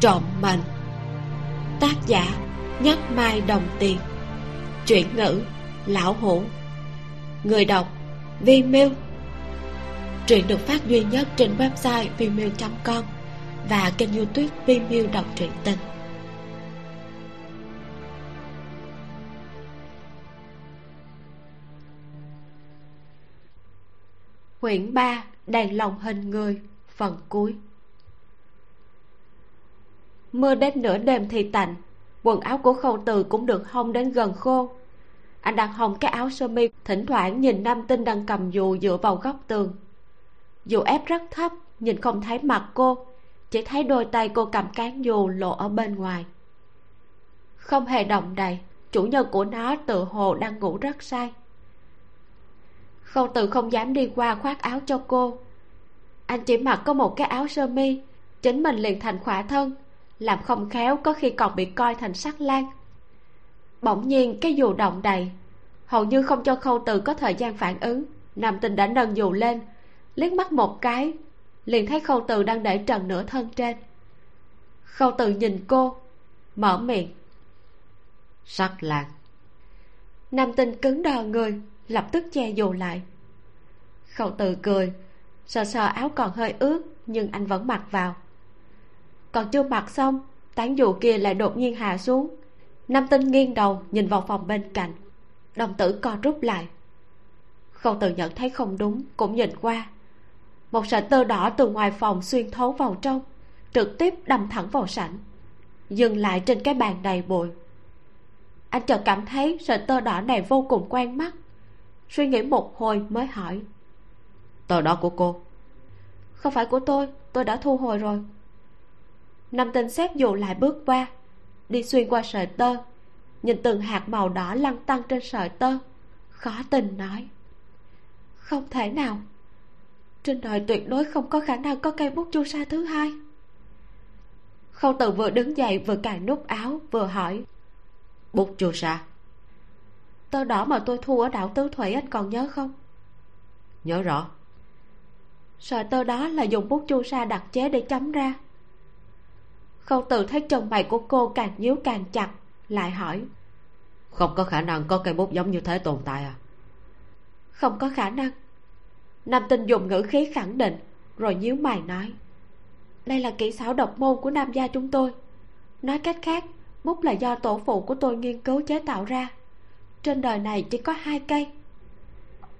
trộm mệnh tác giả nhất mai đồng tiền. Chuyển ngữ lão hủ người đọc vi truyện được phát duy nhất trên website vimeo com và kênh youtube vimeo đọc truyện tình. Quyển ba, đèn lồng hình người, phần cuối mưa đến nửa đêm thì tạnh, quần áo của khâu từ cũng được hong đến gần khô. Anh đang hong cái áo sơ mi, thỉnh thoảng nhìn nam tinh đang cầm dù dựa vào góc tường. Dù ép rất thấp, nhìn không thấy mặt cô, chỉ thấy đôi tay cô cầm cán dù lộ ở bên ngoài. Không hề động đậy, chủ nhân của nó tự hồ đang ngủ rất say. Khâu từ không dám đi qua khoác áo cho cô. Anh chỉ mặc có một cái áo sơ mi, chính mình liền thành khỏa thân làm không khéo có khi còn bị coi thành sắc lan bỗng nhiên cái dù động đầy hầu như không cho khâu từ có thời gian phản ứng. Nam tinh đã nâng dù lên liếc mắt một cái liền thấy khâu từ đang để trần nửa thân trên. Khâu từ nhìn cô mở miệng. Sắc lan nam tinh cứng đờ người lập tức che dù lại. Khâu từ cười sờ sờ áo còn hơi ướt nhưng anh vẫn mặc vào còn chưa mặc xong tán dù kia lại đột nhiên hạ xuống. Nam tinh nghiêng đầu nhìn vào phòng bên cạnh. Đồng tử co rút lại. Khâu từ nhận thấy không đúng cũng nhìn qua. Một sợi tơ đỏ từ ngoài phòng xuyên thấu vào trong trực tiếp đâm thẳng vào sảnh dừng lại trên cái bàn đầy bụi. Anh chợt cảm thấy sợi tơ đỏ này vô cùng quen mắt. Suy nghĩ một hồi mới hỏi. Tờ đỏ của cô? Không phải của tôi tôi đã thu hồi rồi nam tinh xếp dù lại bước qua đi xuyên qua sợi tơ nhìn từng hạt màu đỏ lăn tăng trên sợi tơ khó tình nói không thể nào trên đời tuyệt đối không có khả năng có cây bút chu sa thứ hai. Khâu từ vừa đứng dậy vừa cài nút áo vừa hỏi bút chu sa? Tơ đỏ mà tôi thu ở đảo tứ thủy anh còn nhớ không? Nhớ rõ. Sợi tơ đó là dùng bút chu sa đặc chế để chấm ra khâu từ thấy chân mày của cô càng nhíu càng chặt lại hỏi. Không có khả năng có cây bút giống như thế tồn tại à? Không có khả năng. Nam tinh dùng ngữ khí khẳng định rồi nhíu mày nói. Đây là kỹ xảo độc môn của nam gia chúng tôi. Nói cách khác bút là do tổ phụ của tôi nghiên cứu chế tạo ra. Trên đời này chỉ có hai cây.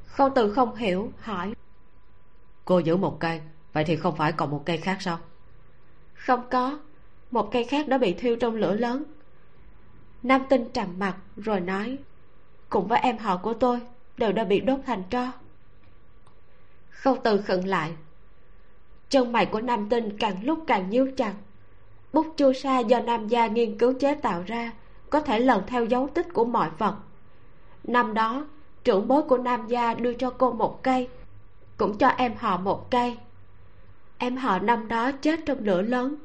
Khâu từ không hiểu hỏi. Cô giữ một cây vậy thì không phải còn một cây khác sao? Không có một cây khác đã bị thiêu trong lửa lớn. Nam tinh trầm mặt rồi nói cùng với em họ của tôi, đều đã bị đốt thành tro. Khâu từ khựng lại. Chân mày của nam tinh càng lúc càng nhíu chặt. Bút chu sa do nam gia nghiên cứu chế tạo ra có thể lần theo dấu tích của mọi vật. Năm đó, trưởng bối của nam gia đưa cho cô một cây, cũng cho em họ một cây. Em họ năm đó chết trong lửa lớn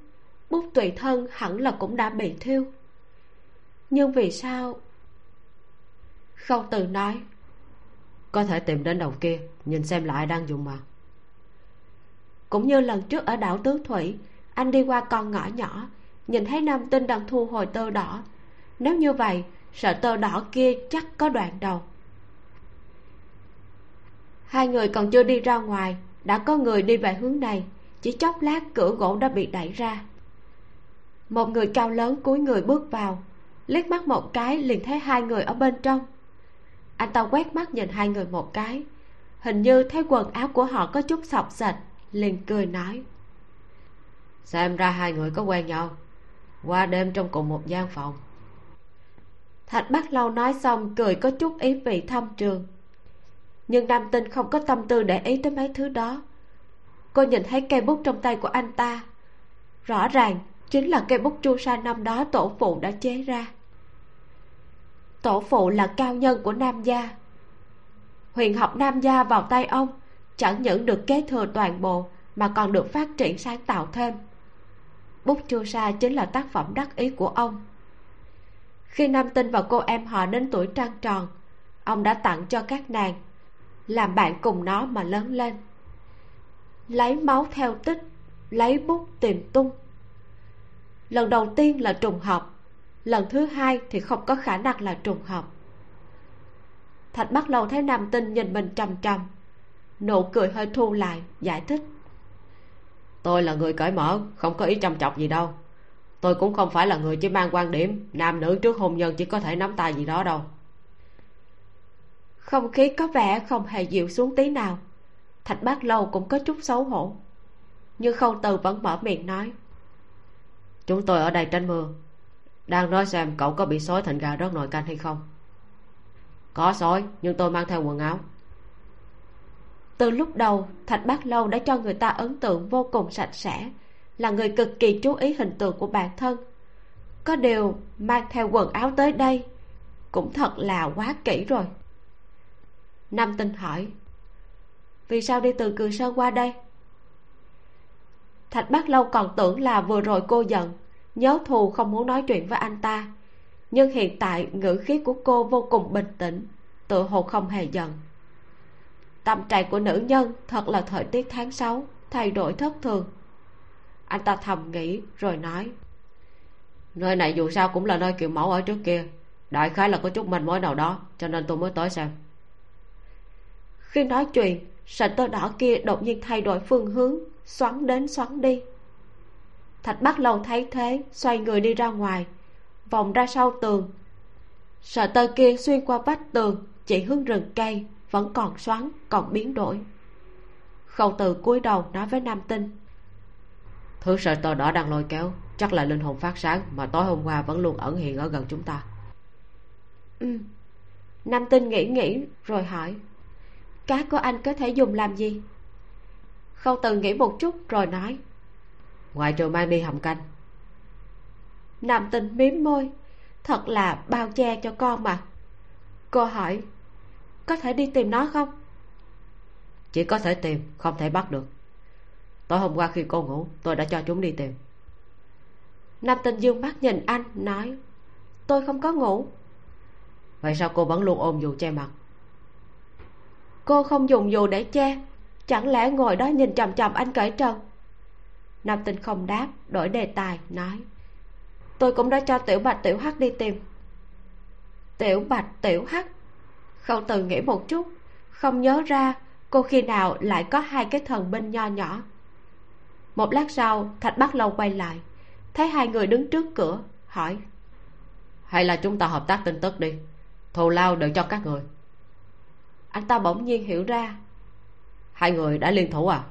bút tùy thân hẳn là cũng đã bị thiêu. Nhưng vì sao? Khâu từ nói có thể tìm đến đầu kia nhìn xem lại đang dùng mà. Cũng như lần trước ở đảo tứ thủy anh đi qua con ngõ nhỏ nhìn thấy nam tinh đang thu hồi tơ đỏ. Nếu như vậy sợi tơ đỏ kia chắc có đoạn đầu. Hai người còn chưa đi ra ngoài đã có người đi về hướng này chỉ chốc lát cửa gỗ đã bị đẩy ra một người cao lớn cúi người bước vào liếc mắt một cái liền thấy hai người ở bên trong. Anh ta quét mắt nhìn hai người một cái hình như thấy quần áo của họ có chút sọc sạch liền cười nói. Xem ra hai người có quen nhau qua đêm trong cùng một gian phòng. Thạch bác lâu nói xong cười có chút ý vị thâm trường. Nhưng nam tinh không có tâm tư để ý tới mấy thứ đó. Cô nhìn thấy cây bút trong tay của anh ta rõ ràng chính là cây bút chu sa năm đó tổ phụ đã chế ra. Tổ phụ là cao nhân của nam gia. Huyền học nam gia vào tay ông chẳng những được kế thừa toàn bộ mà còn được phát triển sáng tạo thêm. Bút chu sa chính là tác phẩm đắc ý của ông. Khi nam tinh và cô em họ đến tuổi trăng tròn, ông đã tặng cho các nàng, làm bạn cùng nó mà lớn lên. Lấy máu theo tích, lấy bút tìm tung lần đầu tiên là trùng hợp. Lần thứ hai thì không có khả năng là trùng hợp. Thạch bắt lâu thấy nam tinh nhìn mình trầm trầm. Nụ cười hơi thu lại giải thích. Tôi là người cởi mở không có ý chăm chọc gì đâu. Tôi cũng không phải là người chỉ mang quan điểm nam nữ trước hôn nhân chỉ có thể nắm tay gì đó đâu. Không khí có vẻ không hề dịu xuống tí nào. Thạch bác lâu cũng có chút xấu hổ. Nhưng khâu từ vẫn mở miệng nói chúng tôi ở đây tránh mưa. Đang nói xem cậu có bị sói thành gà rớt nồi canh hay không. Có sói, nhưng tôi mang theo quần áo. Từ lúc đầu, thạch bác lâu đã cho người ta ấn tượng vô cùng sạch sẽ, là người cực kỳ chú ý hình tượng của bản thân. Có điều, mang theo quần áo tới đây cũng thật là quá kỹ rồi. Nam tinh hỏi, vì sao đi từ cường sơn qua đây? Thạch bác lâu còn tưởng là vừa rồi cô giận, nhớ thù không muốn nói chuyện với anh ta. Nhưng hiện tại ngữ khí của cô vô cùng bình tĩnh tự hồ không hề giận. Tâm trạng của nữ nhân thật là thời tiết tháng 6 thay đổi thất thường. Anh ta thầm nghĩ rồi nói, nơi này dù sao cũng là nơi kiểu mẫu ở trước kia, đại khái là có chút manh mối nào đó, cho nên tôi mới tới xem. Khi nói chuyện sợi tơ đỏ kia đột nhiên thay đổi phương hướng xoắn đến xoắn đi. Thạch bắt lâu thấy thế xoay người đi ra ngoài vòng ra sau tường. Sợi tơ kia xuyên qua vách tường chỉ hướng rừng cây vẫn còn xoắn còn biến đổi. Khâu từ cúi đầu nói với nam tinh. Thứ sợi tơ đỏ đang lôi kéo chắc là linh hồn phát sáng mà tối hôm qua vẫn luôn ẩn hiện ở gần chúng ta. Ừ. Nam tinh nghĩ nghĩ rồi hỏi. Cá của anh có thể dùng làm gì khâu từ nghĩ một chút rồi nói. Ngoại trừ mang đi hầm canh. Nam tinh miếm môi. Thật là bao che cho con mà. Cô hỏi có thể đi tìm nó không? Chỉ có thể tìm không thể bắt được. Tối hôm qua khi cô ngủ tôi đã cho chúng đi tìm. Nam tinh dương mắt nhìn anh nói tôi không có ngủ. Vậy sao cô vẫn luôn ôm dù che mặt? Cô không dùng dù để che chẳng lẽ ngồi đó nhìn chằm chằm anh cởi trần? Nam tinh không đáp đổi đề tài nói. Tôi cũng đã cho tiểu bạch tiểu hắc đi tìm. Tiểu bạch tiểu hắc? Khâu từ nghĩ một chút không nhớ ra cô khi nào lại có hai cái thần binh nho nhỏ. Một lát sau thạch bắt lâu quay lại thấy hai người đứng trước cửa hỏi. Hay là chúng ta hợp tác tin tức đi thù lao đợi cho các người. Anh ta bỗng nhiên hiểu ra hai người đã liên thủ à?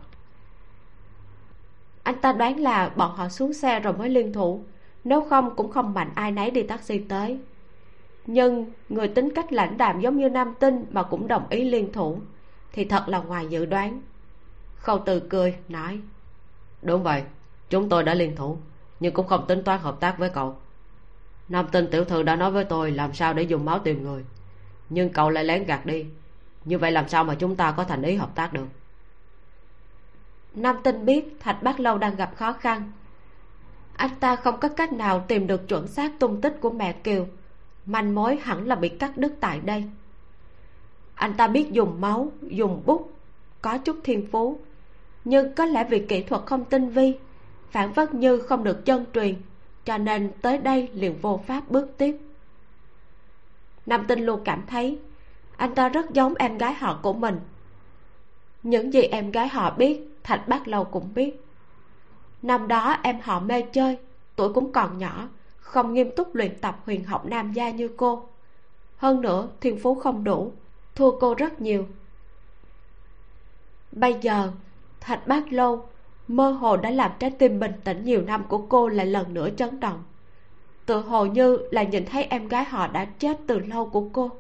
Anh ta đoán là bọn họ xuống xe rồi mới liên thủ. Nếu không cũng không mạnh ai nấy đi taxi tới. Nhưng người tính cách lãnh đạm giống như nam tinh mà cũng đồng ý liên thủ thì thật là ngoài dự đoán. Khâu từ cười nói đúng vậy chúng tôi đã liên thủ nhưng cũng không tính toán hợp tác với cậu. Nam tinh tiểu thư đã nói với tôi làm sao để dùng máu tìm người nhưng cậu lại lén gạt đi như vậy làm sao mà chúng ta có thành ý hợp tác được? Nam tinh biết thạch bác lâu đang gặp khó khăn. Anh ta không có cách nào tìm được chuẩn xác tung tích của mẹ kiều. Manh mối hẳn là bị cắt đứt tại đây. Anh ta biết dùng máu, dùng bút, có chút thiên phú. Nhưng có lẽ vì kỹ thuật không tinh vi, phản vất như không được chân truyền, cho nên tới đây liền vô pháp bước tiếp. Nam tinh luôn cảm thấy anh ta rất giống em gái họ của mình. Những gì em gái họ biết, thạch bác lâu cũng biết. Năm đó em họ mê chơi, tuổi cũng còn nhỏ, không nghiêm túc luyện tập huyền học nam gia như cô. Hơn nữa, thiên phú không đủ, thua cô rất nhiều. Bây giờ, thạch bác lâu mơ hồ đã làm trái tim bình tĩnh nhiều năm của cô lại lần nữa chấn động. Tự hồ như là nhìn thấy em gái họ đã chết từ lâu của cô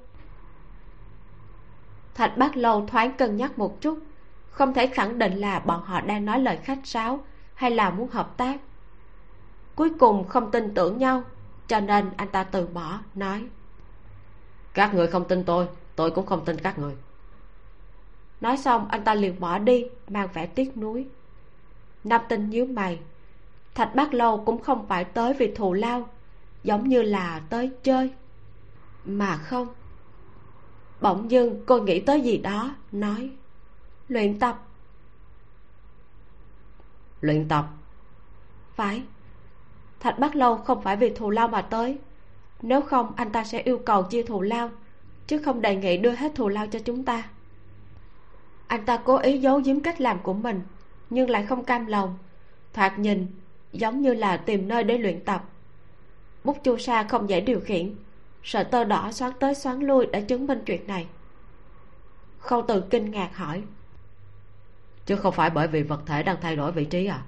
thạch bác lâu thoáng cân nhắc một chút. Không thể khẳng định là bọn họ đang nói lời khách sáo hay là muốn hợp tác. Cuối cùng không tin tưởng nhau cho nên anh ta từ bỏ nói. Các người không tin tôi tôi cũng không tin các người. Nói xong anh ta liền bỏ đi mang vẻ tiếc nuối. Nam tinh nhíu mày. Thạch bác lâu cũng không phải tới vì thù lao giống như là tới chơi. Mà không bỗng dưng cô nghĩ tới gì đó nói luyện tập. Luyện tập? Phải. Thạch bắc lâu không phải vì thù lao mà tới. Nếu không anh ta sẽ yêu cầu chia thù lao chứ không đề nghị đưa hết thù lao cho chúng ta. Anh ta cố ý giấu giếm cách làm của mình nhưng lại không cam lòng. Thoạt nhìn giống như là tìm nơi để luyện tập. Bút chu sa không dễ điều khiển sợi tơ đỏ xoắn tới xoắn lui để chứng minh chuyện này. Khâu từ kinh ngạc hỏi. Chứ không phải bởi vì vật thể đang thay đổi vị trí à?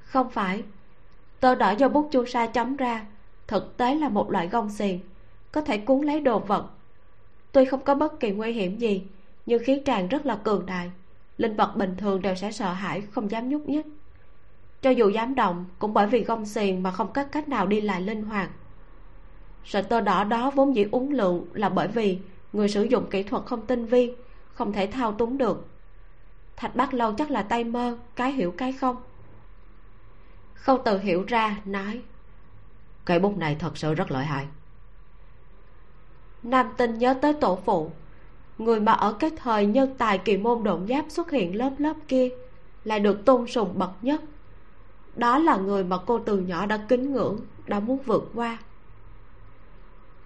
Không phải. Tơ đỏ do bút chu sa chấm ra thực tế là một loại gông xiềng có thể cuốn lấy đồ vật. Tuy không có bất kỳ nguy hiểm gì nhưng khí tràng rất là cường đại linh vật bình thường đều sẽ sợ hãi không dám nhúc nhích. Cho dù dám động cũng bởi vì gông xiềng mà không có cách nào đi lại linh hoạt sợi tơ đỏ đó vốn dĩ uống lượng là bởi vì người sử dụng kỹ thuật không tinh vi, không thể thao túng được. Thạch bát lâu chắc là tay mơ, cái hiểu cái không? Khâu từ hiểu ra, nói cây bút này thật sự rất lợi hại. Nam tinh nhớ tới tổ phụ, người mà ở cái thời nhân tài kỳ môn độn giáp xuất hiện lớp lớp kia lại được tôn sùng bậc nhất. Đó là người mà cô từ nhỏ đã kính ngưỡng, đã muốn vượt qua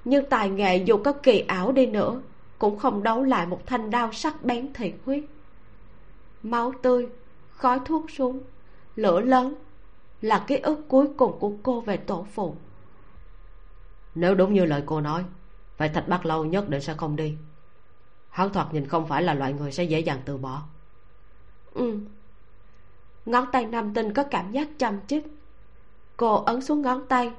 nhưng tài nghệ dù có kỳ ảo đi nữa cũng không đấu lại một thanh đao sắc bén thị huyết máu tươi khói thuốc súng lửa lớn là ký ức cuối cùng của cô về tổ phụ. Nếu đúng như lời cô nói vậy thạch bắc lâu nhất định sẽ không đi. Hắn thoạt nhìn không phải là loại người sẽ dễ dàng từ bỏ. Ừ. Ngón tay nam tinh có cảm giác chăm chích. Cô ấn xuống ngón tay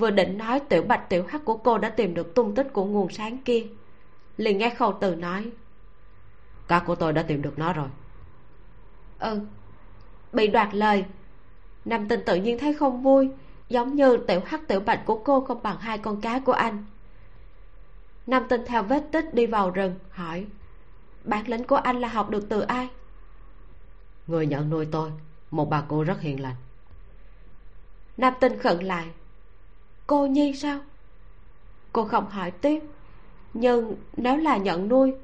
vừa định nói tiểu bạch tiểu hắc của cô đã tìm được tung tích của nguồn sáng kia liền nghe khâu từ nói các của tôi đã tìm được nó rồi. Ừ. Bị đoạt lời nam tinh tự nhiên thấy không vui giống như tiểu hắc tiểu bạch của cô không bằng hai con cá của anh. Nam tinh theo vết tích đi vào rừng hỏi bản lĩnh của anh là học được từ ai? Người nhận nuôi tôi một bà cô rất hiền lành. Nam tinh khẩn lại cô nhi sao? Cô không hỏi tiếp. Nhưng nếu là nhận nuôi,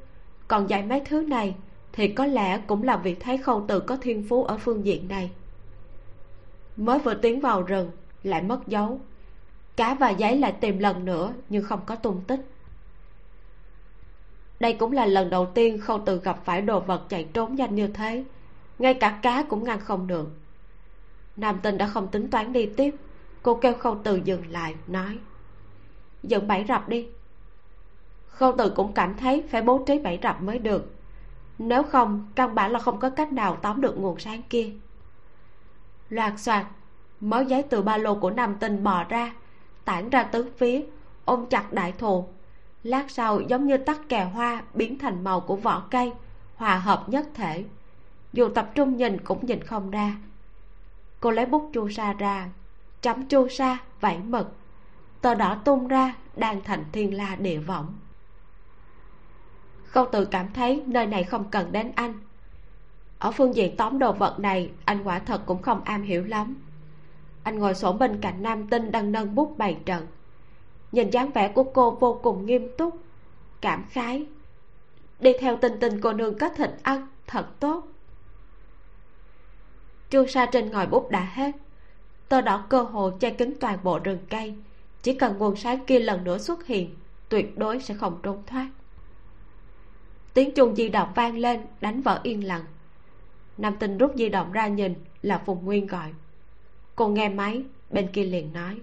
còn dạy mấy thứ này, thì có lẽ cũng là vì thấy khâu từ có thiên phú ở phương diện này. Mới vừa tiến vào rừng, lại mất dấu. Cá và giấy lại tìm lần nữa, nhưng không có tung tích. Đây cũng là lần đầu tiên khâu từ gặp phải đồ vật chạy trốn nhanh như thế. Ngay cả cá cũng ngăn không được. Nam tinh đã không tính toán đi tiếp cô kêu khâu từ dừng lại, nói dựng bẫy rập đi. Khâu từ cũng cảm thấy phải bố trí bẫy rập mới được. Nếu không, căn bản là không có cách nào tóm được nguồn sáng kia. Loạt xoạt mớ giấy từ ba lô của nam tinh bò ra, tản ra tứ phía, ôm chặt đại thù lát sau, giống như tắt kè hoa, biến thành màu của vỏ cây, hòa hợp nhất thể. Dù tập trung nhìn cũng nhìn không ra. Cô lấy bút chu sa ra chấm chu sa, vảy mực tờ đỏ tung ra, đang thành thiên la địa võng. Câu tự cảm thấy nơi này không cần đến anh. Ở phương diện tóm đồ vật này, anh quả thật cũng không am hiểu lắm. Anh ngồi xổm bên cạnh nam tinh đang nâng bút bày trận. Nhìn dáng vẻ của cô vô cùng nghiêm túc, cảm khái. Đi theo tinh tinh cô nương có thịt ăn, thật tốt. Chu sa trên ngòi bút đã hết tơ đỏ cơ hồ che kín toàn bộ rừng cây. Chỉ cần nguồn sáng kia lần nữa xuất hiện, tuyệt đối sẽ không trốn thoát. Tiếng chuông di động vang lên, đánh vỡ yên lặng. Nam tinh rút di động ra nhìn, là phùng nguyên gọi. Cô nghe máy, bên kia liền nói.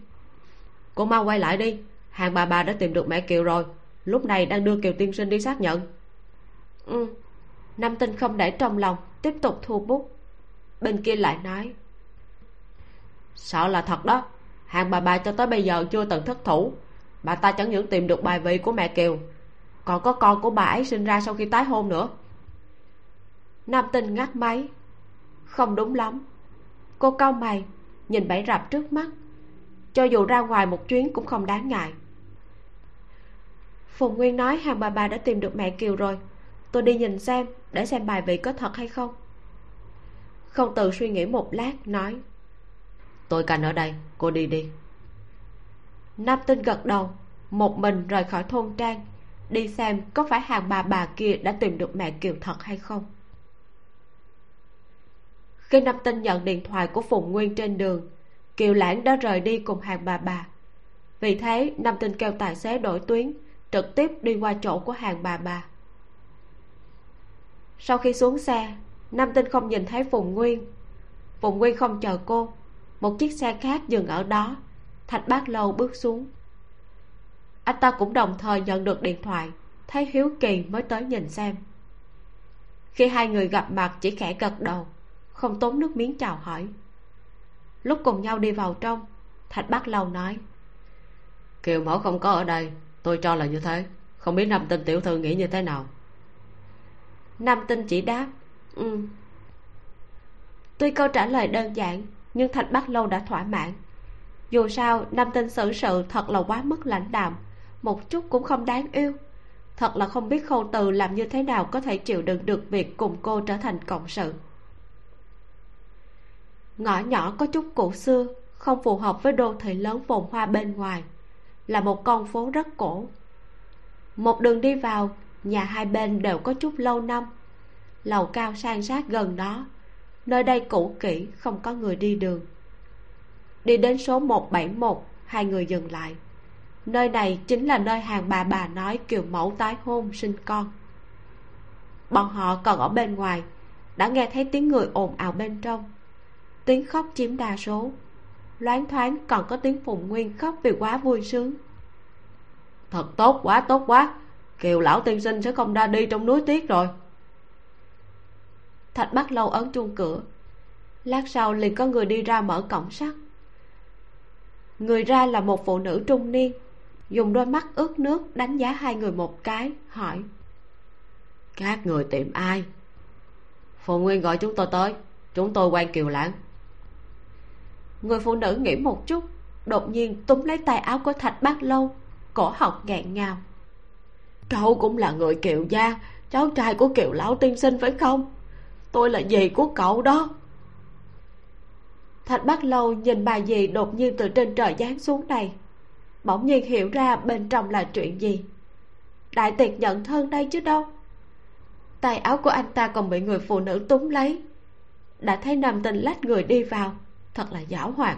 Cô mau quay lại đi, hàng bà bà đã tìm được mẹ kiều rồi. Lúc này đang đưa kiều tiên sinh đi xác nhận. Ừ. Nam tinh không để trong lòng, tiếp tục thu bút. Bên kia lại nói sợ là thật đó. Hàng bà bà cho tới bây giờ chưa từng thất thủ. Bà ta chẳng những tìm được bài vị của mẹ kiều, còn có con của bà ấy sinh ra sau khi tái hôn nữa. Nam tinh ngắt máy. Không đúng lắm. Cô cau mày, nhìn bẫy rạp trước mắt. Cho dù ra ngoài một chuyến cũng không đáng ngại. Phùng nguyên nói hàng bà bà đã tìm được mẹ kiều rồi. Tôi đi nhìn xem, để xem bài vị có thật hay không. Không tự suy nghĩ một lát, nói tôi cần ở đây, cô đi đi. Nam tinh gật đầu, một mình rời khỏi thôn trang, đi xem có phải hàng bà bà kia đã tìm được mẹ kiều thật hay không. Khi nam tinh nhận điện thoại của phùng nguyên trên đường, kiều lãng đã rời đi cùng hàng bà bà. Vì thế, nam tinh kêu tài xế đổi tuyến trực tiếp đi qua chỗ của hàng bà bà. Sau khi xuống xe, nam tinh không nhìn thấy phùng nguyên. Phùng nguyên không chờ cô một chiếc xe khác dừng ở đó. Thạch bác lâu bước xuống. Anh ta cũng đồng thời nhận được điện thoại thấy hiếu kỳ mới tới nhìn xem. Khi hai người gặp mặt chỉ khẽ gật đầu không tốn nước miếng chào hỏi. Lúc cùng nhau đi vào trong thạch bác lâu nói kiều mẫu không có ở đây tôi cho là như thế. Không biết nam tinh tiểu thư nghĩ như thế nào? Nam tinh chỉ đáp ừ. Tuy câu trả lời đơn giản nhưng thạch bác lâu đã thỏa mãn. Dù sao, nam tinh xử sự thật là quá mức lãnh đạm, một chút cũng không đáng yêu. Thật là không biết khâu từ làm như thế nào có thể chịu đựng được việc cùng cô trở thành cộng sự. Ngõ nhỏ có chút cổ xưa, không phù hợp với đô thị lớn phồn hoa bên ngoài, là một con phố rất cổ. Một đường đi vào, nhà hai bên đều có chút lâu năm, lầu cao san sát gần đó nơi đây cũ kỹ, không có người đi đường. Đi đến số 171 hai người dừng lại. Nơi này chính là nơi hàng bà bà nói kiều mẫu tái hôn sinh con. Bọn họ còn ở bên ngoài, đã nghe thấy tiếng người ồn ào bên trong. Tiếng khóc chiếm đa số. Loáng thoáng còn có tiếng phùng nguyên khóc vì quá vui sướng. Thật tốt quá tốt quá. Kiều lão tiên sinh sẽ không ra đi trong núi tuyết rồi thạch bắt lâu ấn chuông cửa. Lát sau liền có người đi ra mở cổng sắt. Người ra là một phụ nữ trung niên dùng đôi mắt ướt nước đánh giá hai người một cái hỏi. Các người tìm ai? Phụ nguyên gọi chúng tôi tới chúng tôi quan kiều lãng. Người phụ nữ nghĩ một chút đột nhiên túm lấy tay áo của thạch bác lâu cổ họng nghẹn ngào. Cậu cũng là người kiều gia cháu trai của kiều lão tiên sinh phải không tôi là dì của cậu đó. Thạch bác lâu nhìn bà dì đột nhiên từ trên trời giáng xuống này. Bỗng nhiên hiểu ra bên trong là chuyện gì. Đại tiệc nhận thân đây chứ đâu. Tay áo của anh ta còn bị người phụ nữ túng lấy. Đã thấy nam tình lách người đi vào, thật là giảo hoạt.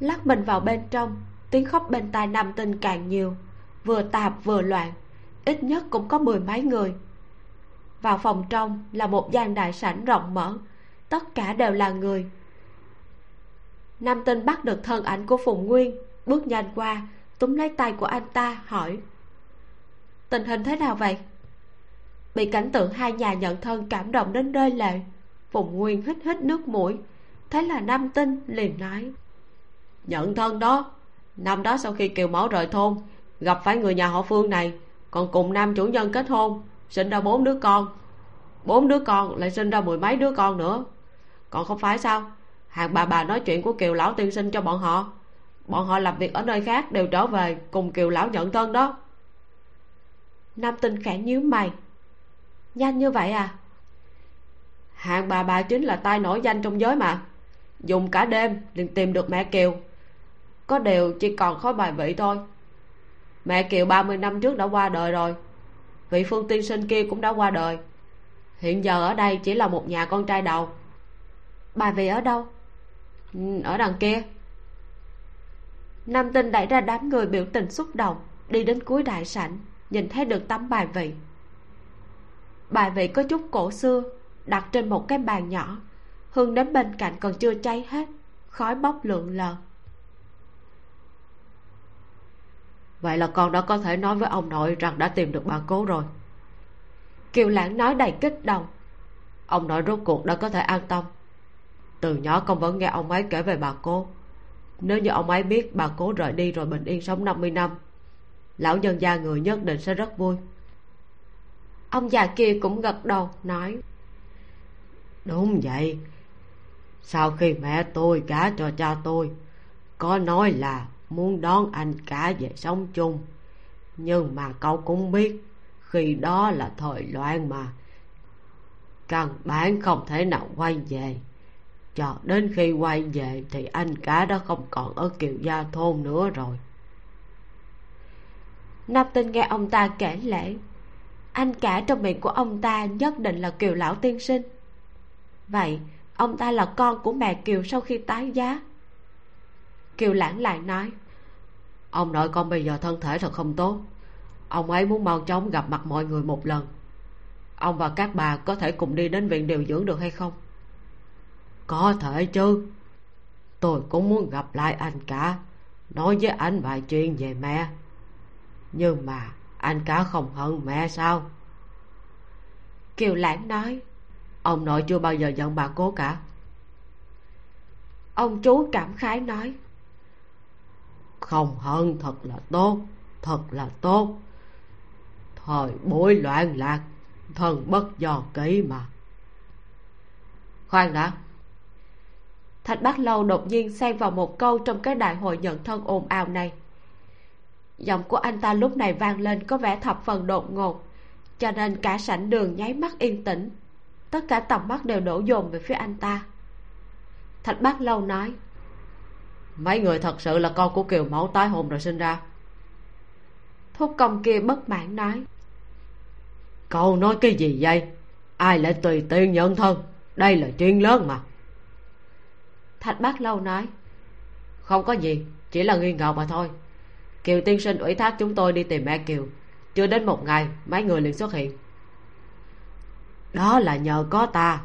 Lắc mình vào bên trong, tiếng khóc bên tai nam tinh càng nhiều, vừa tạp vừa loạn, ít nhất cũng có mười mấy người vào phòng trong là một gian đại sảnh rộng mở. Tất cả đều là người. Nam tinh bắt được thân ảnh của phùng nguyên, bước nhanh qua, túm lấy tay của anh ta, hỏi. Tình hình thế nào vậy? Bị cảnh tượng hai nhà nhận thân cảm động đến rơi lệ, phùng nguyên hít hít nước mũi. Thế là nam tinh liền nói. Nhận thân đó, năm đó sau khi kiều mẫu rời thôn, gặp phải người nhà họ phương này, còn cùng nam chủ nhân kết hôn sinh ra bốn đứa con. Bốn đứa con lại sinh ra mười mấy đứa con nữa. Còn không phải sao? Hàng bà bà nói chuyện của kiều lão tiên sinh cho bọn họ. Bọn họ làm việc ở nơi khác đều trở về cùng kiều lão nhận thân đó. Nam tinh khẽ nhíu mày. Nhanh như vậy à? Hàng bà bà chính là tai nổi danh trong giới mà. Dùng cả đêm liền tìm được mẹ kiều. Có điều chỉ còn khói bài vị thôi. Mẹ kiều 30 năm trước đã qua đời rồi vị phương tiên sinh kia cũng đã qua đời. Hiện giờ ở đây chỉ là một nhà con trai đầu. Bà về ở đâu? Ừ, ở đằng kia. Nam tinh đẩy ra đám người biểu tình xúc động, đi đến cuối đại sảnh, nhìn thấy được tấm bài vị. Bài vị có chút cổ xưa, đặt trên một cái bàn nhỏ hương đến bên cạnh còn chưa cháy hết, khói bốc lượn lờ. Vậy là con đã có thể nói với ông nội rằng đã tìm được bà cố rồi. Kiều lãng nói đầy kích động. Ông nội rốt cuộc đã có thể an tâm. Từ nhỏ con vẫn nghe ông ấy kể về bà cố. Nếu như ông ấy biết bà cố rời đi rồi bình yên sống 50 năm, lão nhân gia người nhất định sẽ rất vui. Ông già kia cũng gật đầu, nói, đúng vậy. Sau khi mẹ tôi gả cho cha tôi, có nói là muốn đón anh cả về sống chung. Nhưng mà cậu cũng biết, khi đó là thời loạn mà. Căn bản không thể nào quay về. Cho đến khi quay về thì anh cả đã không còn ở kiều gia thôn nữa rồi. Nam tinh nghe ông ta kể lễ. Anh cả trong miệng của ông ta nhất định là kiều lão tiên sinh. Vậy, ông ta là con của mẹ kiều sau khi tái giá. Kiều lãng lại nói ông nội con bây giờ thân thể thật không tốt. Ông ấy muốn mau chóng gặp mặt mọi người một lần. Ông và các bà có thể cùng đi đến viện điều dưỡng được hay không? Có thể chứ. Tôi cũng muốn gặp lại anh cả. Nói với anh vài chuyện về mẹ. Nhưng mà anh cả không hận mẹ sao? Kiều lãng nói, ông nội chưa bao giờ giận bà cố cả. Ông chú cảm khái nói không hơn thật là tốt, thật là tốt. Thời bối loạn lạc, thần bất do kỹ mà. Khoan đã. Thạch bác lâu đột nhiên xen vào một câu trong cái đại hội nhận thân ồn ào này. Giọng của anh ta lúc này vang lên có vẻ thập phần đột ngột, cho nên cả sảnh đường nháy mắt yên tĩnh. Tất cả tầm mắt đều đổ dồn về phía anh ta. Thạch bác lâu nói mấy người thật sự là con của kiều mẫu tái hồn rồi sinh ra. Thúc công kia bất mãn nói. Cậu nói cái gì vậy? Ai lại tùy tiện nhận thân? Đây là chuyện lớn mà. Thạch bác lâu nói. Không có gì, chỉ là nghi ngờ mà thôi. Kiều tiên sinh ủy thác chúng tôi đi tìm mẹ kiều. Chưa đến một ngày, mấy người liền xuất hiện. Đó là nhờ có ta.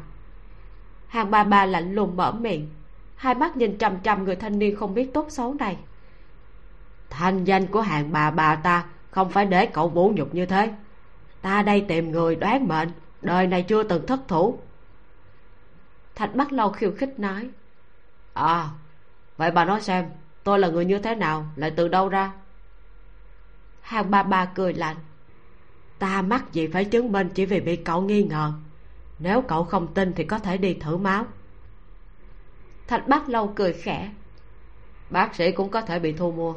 Hàng ba ba lạnh lùng mở miệng hai mắt nhìn trầm trầm người thanh niên không biết tốt xấu này. Thanh danh của hàng bà bà ta không phải để cậu vũ nhục như thế. Ta đây tìm người đoán mệnh, đời này chưa từng thất thủ. Thạch bắt lâu khiêu khích nói à vậy bà nói xem, tôi là người như thế nào, lại từ đâu ra? Hàng bà bà cười lạnh, ta mắc gì phải chứng minh chỉ vì bị cậu nghi ngờ. Nếu cậu không tin thì có thể đi thử máu thạch bác lâu cười khẽ. Bác sĩ cũng có thể bị thu mua.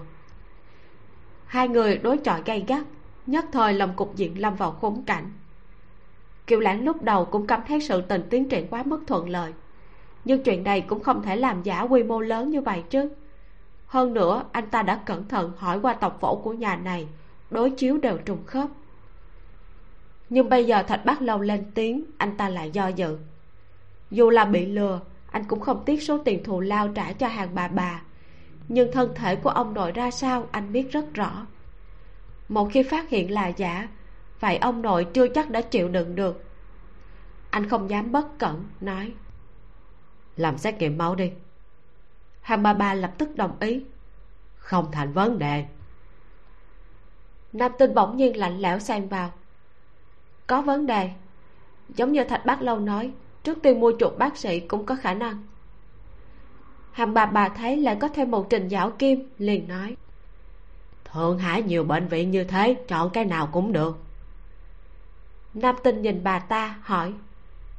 Hai người đối chọi gay gắt, nhất thời lòng cục diện lâm vào khốn cảnh. Kiều lãng lúc đầu cũng cảm thấy sự tình tiến triển quá mức thuận lợi, nhưng chuyện này cũng không thể làm giả quy mô lớn như vậy chứ. Hơn nữa, anh ta đã cẩn thận hỏi qua tộc phổ của nhà này, đối chiếu đều trùng khớp. Nhưng bây giờ thạch bác lâu lên tiếng, anh ta lại do dự. Dù là bị lừa anh cũng không tiếc số tiền thù lao trả cho hàng bà bà. Nhưng thân thể của ông nội ra sao anh biết rất rõ. Một khi phát hiện là giả vậy ông nội chưa chắc đã chịu đựng được. Anh không dám bất cẩn nói. Làm xét nghiệm máu đi. Hàng bà bà lập tức đồng ý. Không thành vấn đề. Nam tinh bỗng nhiên lạnh lẽo xen vào. Có vấn đề. Giống như thạch bác lâu nói trước tiên mua chuột bác sĩ cũng có khả năng. Hàng bà bà thấy lại có thêm một trình giảo kim, liền nói, thượng hải nhiều bệnh viện như thế, chọn cái nào cũng được. Nam tinh nhìn bà ta, hỏi,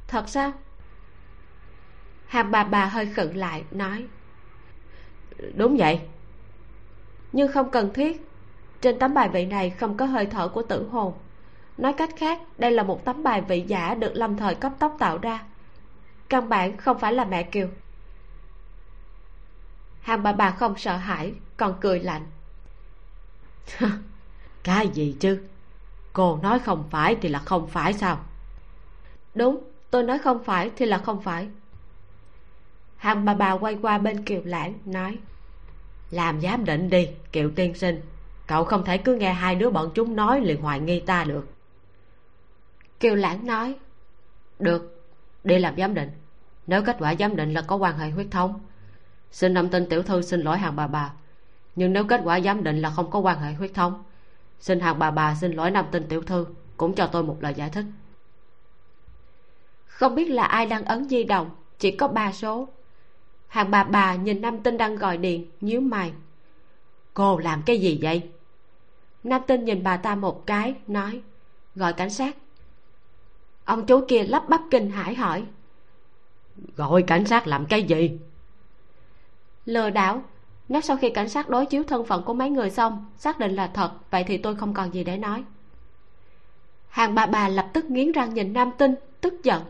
thật sao? Hàng bà bà hơi khựng lại, nói, đúng vậy. Nhưng không cần thiết, trên tấm bài vị này không có hơi thở của tử hồn. Nói cách khác, đây là một tấm bài vị giả được lâm thời cấp tốc tạo ra căn bản không phải là mẹ kiều. Hàng bà bà không sợ hãi còn cười lạnh. Cái gì chứ? Cô nói không phải thì là không phải sao? Đúng tôi nói không phải thì là không phải. Hàng bà bà quay qua bên kiều lãng nói. Làm giám định đi kiều tiên sinh. Cậu không thể cứ nghe hai đứa bọn chúng nói liền hoài nghi ta được. Kiều lãng nói. Được đi làm giám định nếu kết quả giám định là có quan hệ huyết thống xin năm tên tiểu thư xin lỗi hàng bà bà. Nhưng nếu kết quả giám định là không có quan hệ huyết thống xin hàng bà bà xin lỗi năm tên tiểu thư cũng cho tôi một lời giải thích. Không biết là ai đang ấn di động chỉ có ba số. Hàng bà bà nhìn nam tinh đang gọi điện nhíu mày. Cô làm cái gì vậy? Nam tinh nhìn bà ta một cái nói gọi cảnh sát. Ông chú kia lắp bắp kinh hãi hỏi gọi cảnh sát làm cái gì? Lừa đảo. Nếu sau khi cảnh sát đối chiếu thân phận của mấy người xong, xác định là thật, vậy thì tôi không còn gì để nói. Hàng bà bà lập tức nghiến răng nhìn nam tinh, tức giận.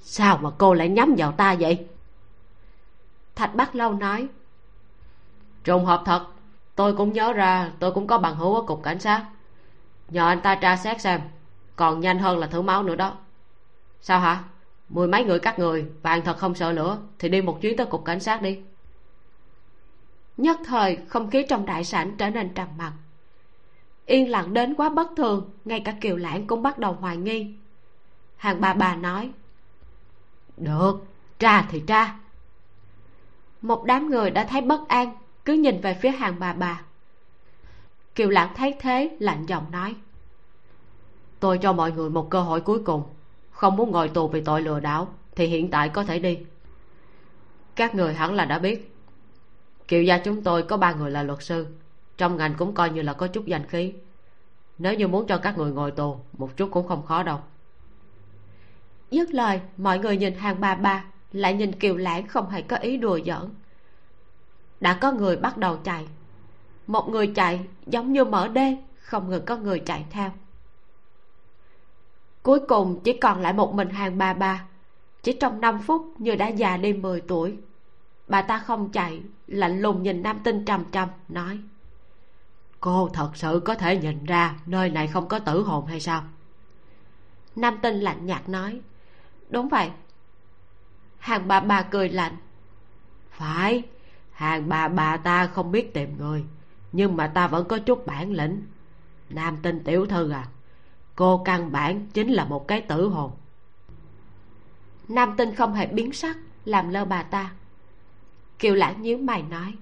Sao mà cô lại nhắm vào ta vậy? Thạch bắc lâu nói, trùng hợp thật, tôi cũng nhớ ra, tôi cũng có bằng hữu ở cục cảnh sát. Nhờ anh ta tra xét xem, còn nhanh hơn là thử máu nữa đó. Sao hả? Mười mấy người các người vàng thật không sợ lửa thì đi một chuyến tới cục cảnh sát đi. Nhất thời không khí trong đại sảnh trở nên trầm mặc. Yên lặng đến quá bất thường, ngay cả kiều lãng cũng bắt đầu hoài nghi. Hàng bà bà nói, được tra thì tra một đám người đã thấy bất an, cứ nhìn về phía hàng bà bà. Kiều lãng thấy thế, lạnh giọng nói, tôi cho mọi người một cơ hội cuối cùng không muốn ngồi tù vì tội lừa đảo, thì hiện tại có thể đi. Các người hẳn là đã biết. Kiều gia chúng tôi có ba người là luật sư, trong ngành cũng coi như là có chút danh khí. Nếu như muốn cho các người ngồi tù, một chút cũng không khó đâu. Dứt lời, mọi người nhìn hàng ba ba lại nhìn kiều lãng không hề có ý đùa giỡn. Đã có người bắt đầu chạy. Một người chạy giống như mở đê, không ngừng có người chạy theo cuối cùng chỉ còn lại một mình hàng ba ba chỉ trong 5 phút như đã già đi 10 tuổi bà ta không chạy lạnh lùng nhìn nam tinh trầm trầm nói cô thật sự có thể nhìn ra nơi này không có tử hồn hay sao? Nam tinh lạnh nhạt nói đúng vậy. Hàng bà bà cười lạnh phải hàng bà bà ta không biết tìm người nhưng mà ta vẫn có chút bản lĩnh. Nam tinh tiểu thư à cô căn bản chính là một cái tử hồn. Nam tinh không hề biến sắc, làm lơ bà ta. Kiều lãng nhíu mày nói,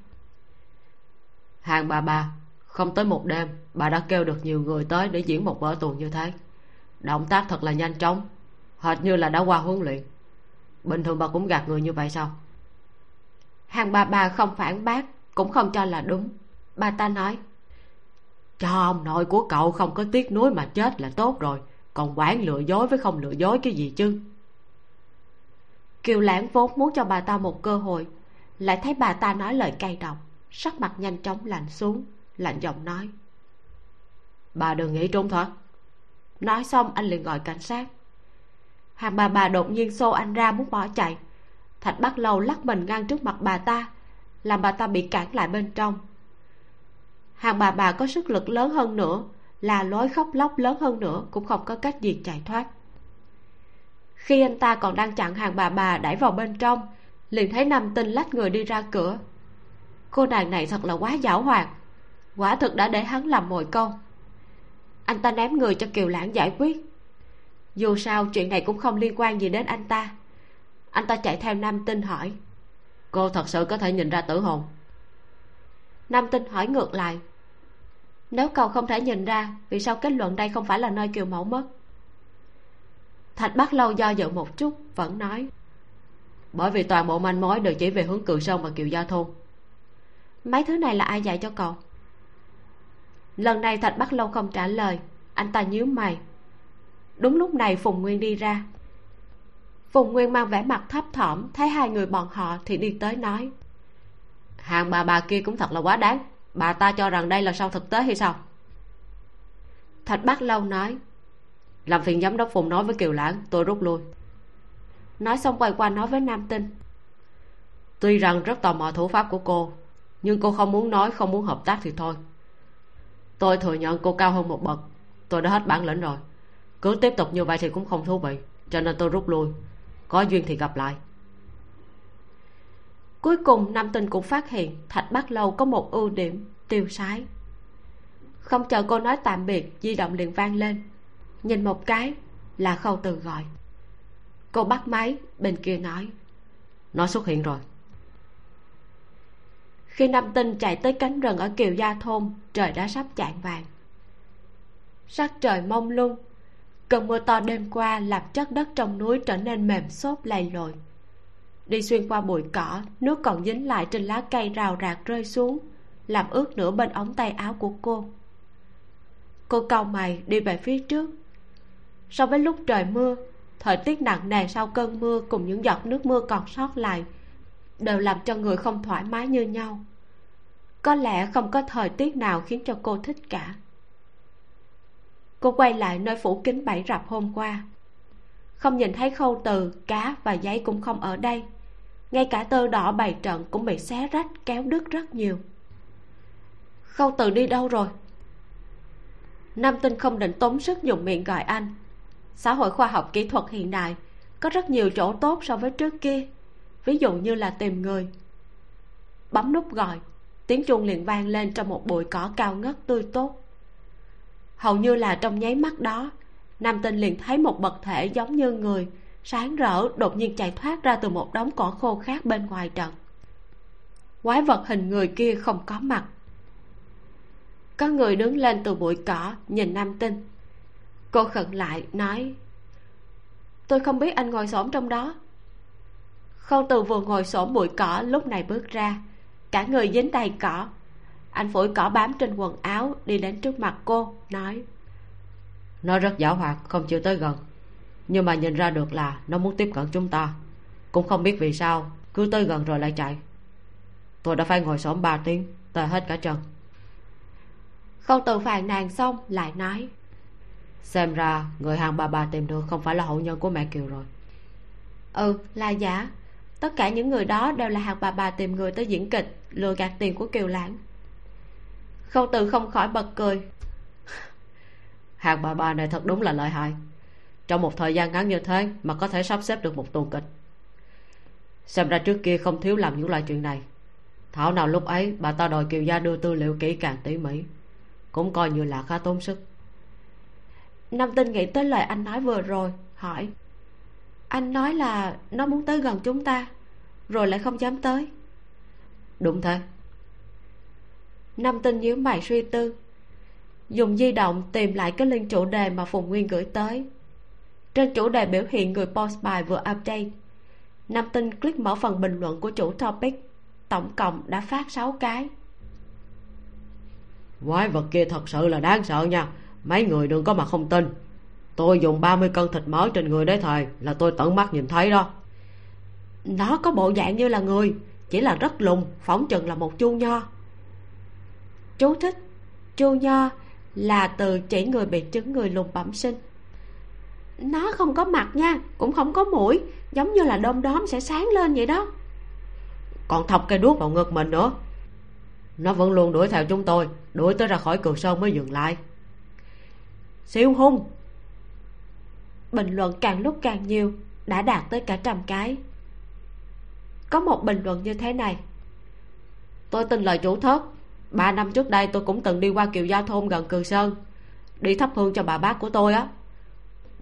hàng bà bà, không tới một đêm, bà đã kêu được nhiều người tới để diễn một vở tuồng như thế. Động tác thật là nhanh chóng, hệt như là đã qua huấn luyện. Bình thường bà cũng gạt người như vậy sao? Hàng bà bà không phản bác, cũng không cho là đúng. Bà ta nói cho ông nội của cậu không có tiếc nuối mà chết là tốt rồi. Còn quản lừa dối với không lừa dối cái gì chứ? Kiều lãng vốn muốn cho bà ta một cơ hội. Lại thấy bà ta nói lời cay độc. Sắc mặt nhanh chóng lạnh xuống, lạnh giọng nói. Bà đừng nghĩ trốn thoát nói xong anh liền gọi cảnh sát. Hàng bà bà đột nhiên xô anh ra muốn bỏ chạy. Thạch bắt lâu lắc mình ngang trước mặt bà ta, làm bà ta bị cản lại bên trong hàng bà bà có sức lực lớn hơn nữa, là lối khóc lóc lớn hơn nữa, cũng không có cách gì chạy thoát. Khi anh ta còn đang chặn hàng bà bà đẩy vào bên trong, liền thấy nam tinh lách người đi ra cửa. Cô nàng này thật là quá giảo hoạt, quả thực đã để hắn làm mồi câu anh ta ném người cho kiều lãng giải quyết. Dù sao, chuyện này cũng không liên quan gì đến anh ta. Anh ta chạy theo nam tinh hỏi, cô thật sự có thể nhìn ra tử hồn? Nam tinh hỏi ngược lại. Nếu cậu không thể nhìn ra, vì sao kết luận đây không phải là nơi kiều mẫu mất? Thạch bắt lâu do dự một chút, vẫn nói. Bởi vì toàn bộ manh mối đều chỉ về hướng cựu sông và kiều gia thôn. Mấy thứ này là ai dạy cho cậu lần này thạch bắt lâu không trả lời, anh ta nhíu mày. Đúng lúc này phùng nguyên đi ra. Phùng nguyên mang vẻ mặt thấp thỏm, thấy hai người bọn họ thì đi tới nói hàng bà bà kia cũng thật là quá đáng. Bà ta cho rằng đây là sau thực tế hay sao? Thạch bác lâu nói, làm phiền giám đốc phùng nói với kiều lãng, tôi rút lui. Nói xong quay qua nói với nam tinh, tuy rằng rất tò mò thủ pháp của cô, nhưng cô không muốn nói, không muốn hợp tác thì thôi. Tôi thừa nhận cô cao hơn một bậc, tôi đã hết bản lĩnh rồi. Cứ tiếp tục như vậy thì cũng không thú vị, cho nên tôi rút lui. Có duyên thì gặp lại cuối cùng, nam tinh cũng phát hiện thạch bắc lâu có một ưu điểm tiêu sái. Không chờ cô nói tạm biệt, di động liền vang lên. Nhìn một cái là khâu từ gọi. Cô bắt máy, bên kia nói, nó xuất hiện rồi. Khi nam tinh chạy tới cánh rừng ở kiều gia thôn, trời đã sắp chạng vàng. Sắc trời mông lung, cơn mưa to đêm qua làm chất đất trong núi trở nên mềm xốp lầy lội đi xuyên qua bụi cỏ, nước còn dính lại trên lá cây rào rạc rơi xuống, làm ướt nửa bên ống tay áo của cô. Cô cau mày đi về phía trước. So với lúc trời mưa, thời tiết nặng nề sau cơn mưa cùng những giọt nước mưa còn sót lại đều làm cho người không thoải mái như nhau. Có lẽ không có thời tiết nào khiến cho cô thích cả. Cô quay lại nơi phủ kính bảy rập hôm qua. Không nhìn thấy khâu từ, cá và giấy cũng không ở đây ngay cả tơ đỏ bày trận cũng bị xé rách, kéo đứt rất nhiều. Khâu từ đi đâu rồi? Nam tinh không định tốn sức dùng miệng gọi anh. Xã hội khoa học kỹ thuật hiện đại, có rất nhiều chỗ tốt so với trước kia. Ví dụ như là tìm người. Bấm nút gọi, tiếng chuông liền vang lên trong một bụi cỏ cao ngất tươi tốt. Hầu như là trong nháy mắt đó, nam tinh liền thấy một vật thể giống như người sáng rỡ, đột nhiên chạy thoát ra từ một đống cỏ khô khác bên ngoài trận. Quái vật hình người kia không có mặt. Có người đứng lên từ bụi cỏ, nhìn nam tinh. Cô khẩn lại, nói, tôi không biết anh ngồi xổm trong đó. Khâu từ vừa ngồi xổm bụi cỏ, lúc này bước ra. Cả người dính đầy cỏ. Anh phủi cỏ bám trên quần áo, đi đến trước mặt cô, nói, nó rất giảo hoạt, không chịu tới gần nhưng mà nhìn ra được là nó muốn tiếp cận chúng ta. Cũng không biết vì sao cứ tới gần rồi lại chạy. Tôi đã phải ngồi xổm ba tiếng tê hết cả chân khâu từ phàn nàn xong lại nói. Xem ra người hàng bà bà tìm được không phải là hậu nhân của mẹ kiều rồi. Ừ là giả. Tất cả những người đó đều là hàng bà bà tìm người tới diễn kịch lừa gạt tiền của kiều lãng. Khâu từ không khỏi bật cười. Hàng bà bà này thật đúng là lợi hại trong một thời gian ngắn như thế mà có thể sắp xếp được một tuần kịch. Xem ra trước kia không thiếu làm những loại chuyện này. Thảo nào lúc ấy bà ta đòi kiều gia đưa tư liệu kỹ càng tỉ mỉ cũng coi như là khá tốn sức. Nam tinh nghĩ tới lời anh nói vừa rồi hỏi anh nói là nó muốn tới gần chúng ta rồi lại không dám tới. Đúng thế. Nam tinh nhíu mày suy tư dùng di động tìm lại cái link chủ đề mà phùng nguyên gửi tới trên chủ đề biểu hiện người post bài vừa update nam tinh click mở phần bình luận của chủ topic tổng cộng đã phát 6 cái. Quái vật kia thật sự là đáng sợ nha. Mấy người đừng có mà không tin. Tôi dùng 30 cân thịt mỡ trên người đấy thầy là tôi tận mắt nhìn thấy đó. Nó có bộ dạng như là người chỉ là rất lùn phỏng chừng là một chu nho. Chú thích chu nho là từ chỉ người bị chứng người lùn bẩm sinh nó không có mặt nha cũng không có mũi giống như là đom đóm sẽ sáng lên vậy đó. Còn thọc cây đuốc vào ngực mình nữa. Nó vẫn luôn đuổi theo chúng tôi đuổi tới ra khỏi cửa sơn mới dừng lại. Siêu hung. Bình luận càng lúc càng nhiều đã đạt tới cả trăm cái. Có một bình luận như thế này. Tôi tin lời chủ thớt ba năm trước đây tôi cũng từng đi qua kiều gia thôn gần cừ sơn đi thắp hương cho bà bác của tôi á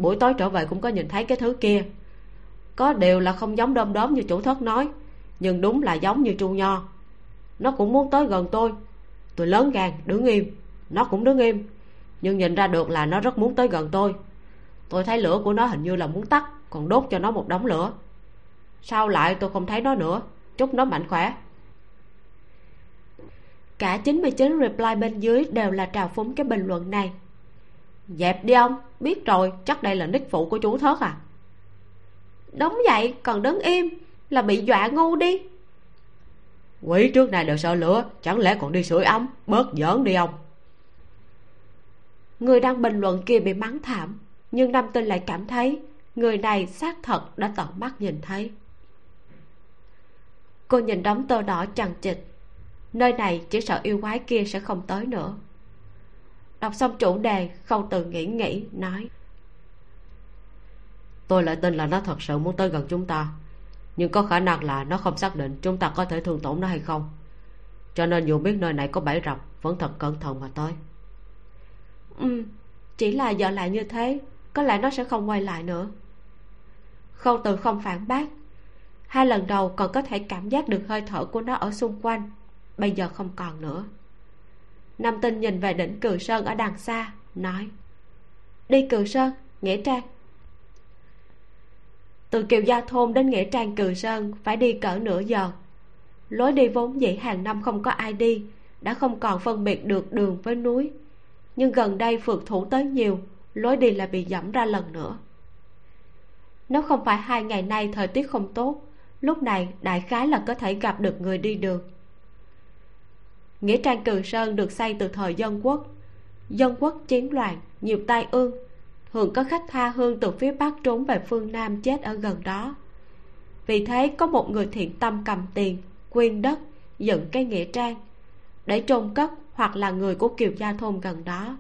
buổi tối trở về cũng có nhìn thấy cái thứ kia. Có điều là không giống đom đóm như chủ thất nói, nhưng đúng là giống như chu nho. Nó cũng muốn tới gần tôi. Tôi lớn gan, đứng im. Nó cũng đứng im, nhưng nhìn ra được là nó rất muốn tới gần tôi. Tôi thấy lửa của nó hình như là muốn tắt, còn đốt cho nó một đống lửa. Sau lại tôi không thấy nó nữa? Chúc nó mạnh khỏe. Cả 99 reply bên dưới đều là trào phúng cái bình luận này. Dẹp đi ông biết rồi, chắc đây là nick phụ của chú thớt à? Đúng vậy, còn đứng im là bị dọa ngu đi. Quỷ trước này đều sợ lửa, chẳng lẽ còn đi sưởi ấm, bớt giỡn đi ông? Người đang bình luận kia bị mắng thảm, nhưng nam tinh lại cảm thấy người này xác thật đã tận mắt nhìn thấy. Cô nhìn đống tơ đỏ chằng chịt, nơi này chỉ sợ yêu quái kia sẽ không tới nữa đọc xong chủ đề không từ nghĩ nghĩ nói. Tôi lại tin là nó thật sự muốn tới gần chúng ta. Nhưng có khả năng là nó không xác định chúng ta có thể thương tổn nó hay không. Cho nên dù biết nơi này có bẫy rập vẫn thật cẩn thận mà tới. Ừ chỉ là giờ lại như thế có lẽ nó sẽ không quay lại nữa. Khâu từ không phản bác. Hai lần đầu còn có thể cảm giác được hơi thở của nó ở xung quanh bây giờ không còn nữa nam tinh nhìn về đỉnh cừ sơn ở đằng xa, nói, đi cừ sơn, nghĩa trang. Từ kiều gia thôn đến nghĩa trang cừ sơn phải đi cỡ nửa giờ. Lối đi vốn dĩ hàng năm không có ai đi, đã không còn phân biệt được đường với núi. Nhưng gần đây phượt thủ tới nhiều, lối đi lại bị dẫm ra lần nữa. Nếu không phải hai ngày nay thời tiết không tốt, lúc này đại khái là có thể gặp được người đi đường nghĩa trang cừ sơn được xây từ thời dân quốc. Dân quốc chiến loạn, nhiều tai ương. Thường có khách tha hương từ phía bắc trốn về phương nam chết ở gần đó. Vì thế, có một người thiện tâm cầm tiền quyên đất, dựng cái nghĩa trang để trôn cất hoặc là người của kiều gia thôn gần đó,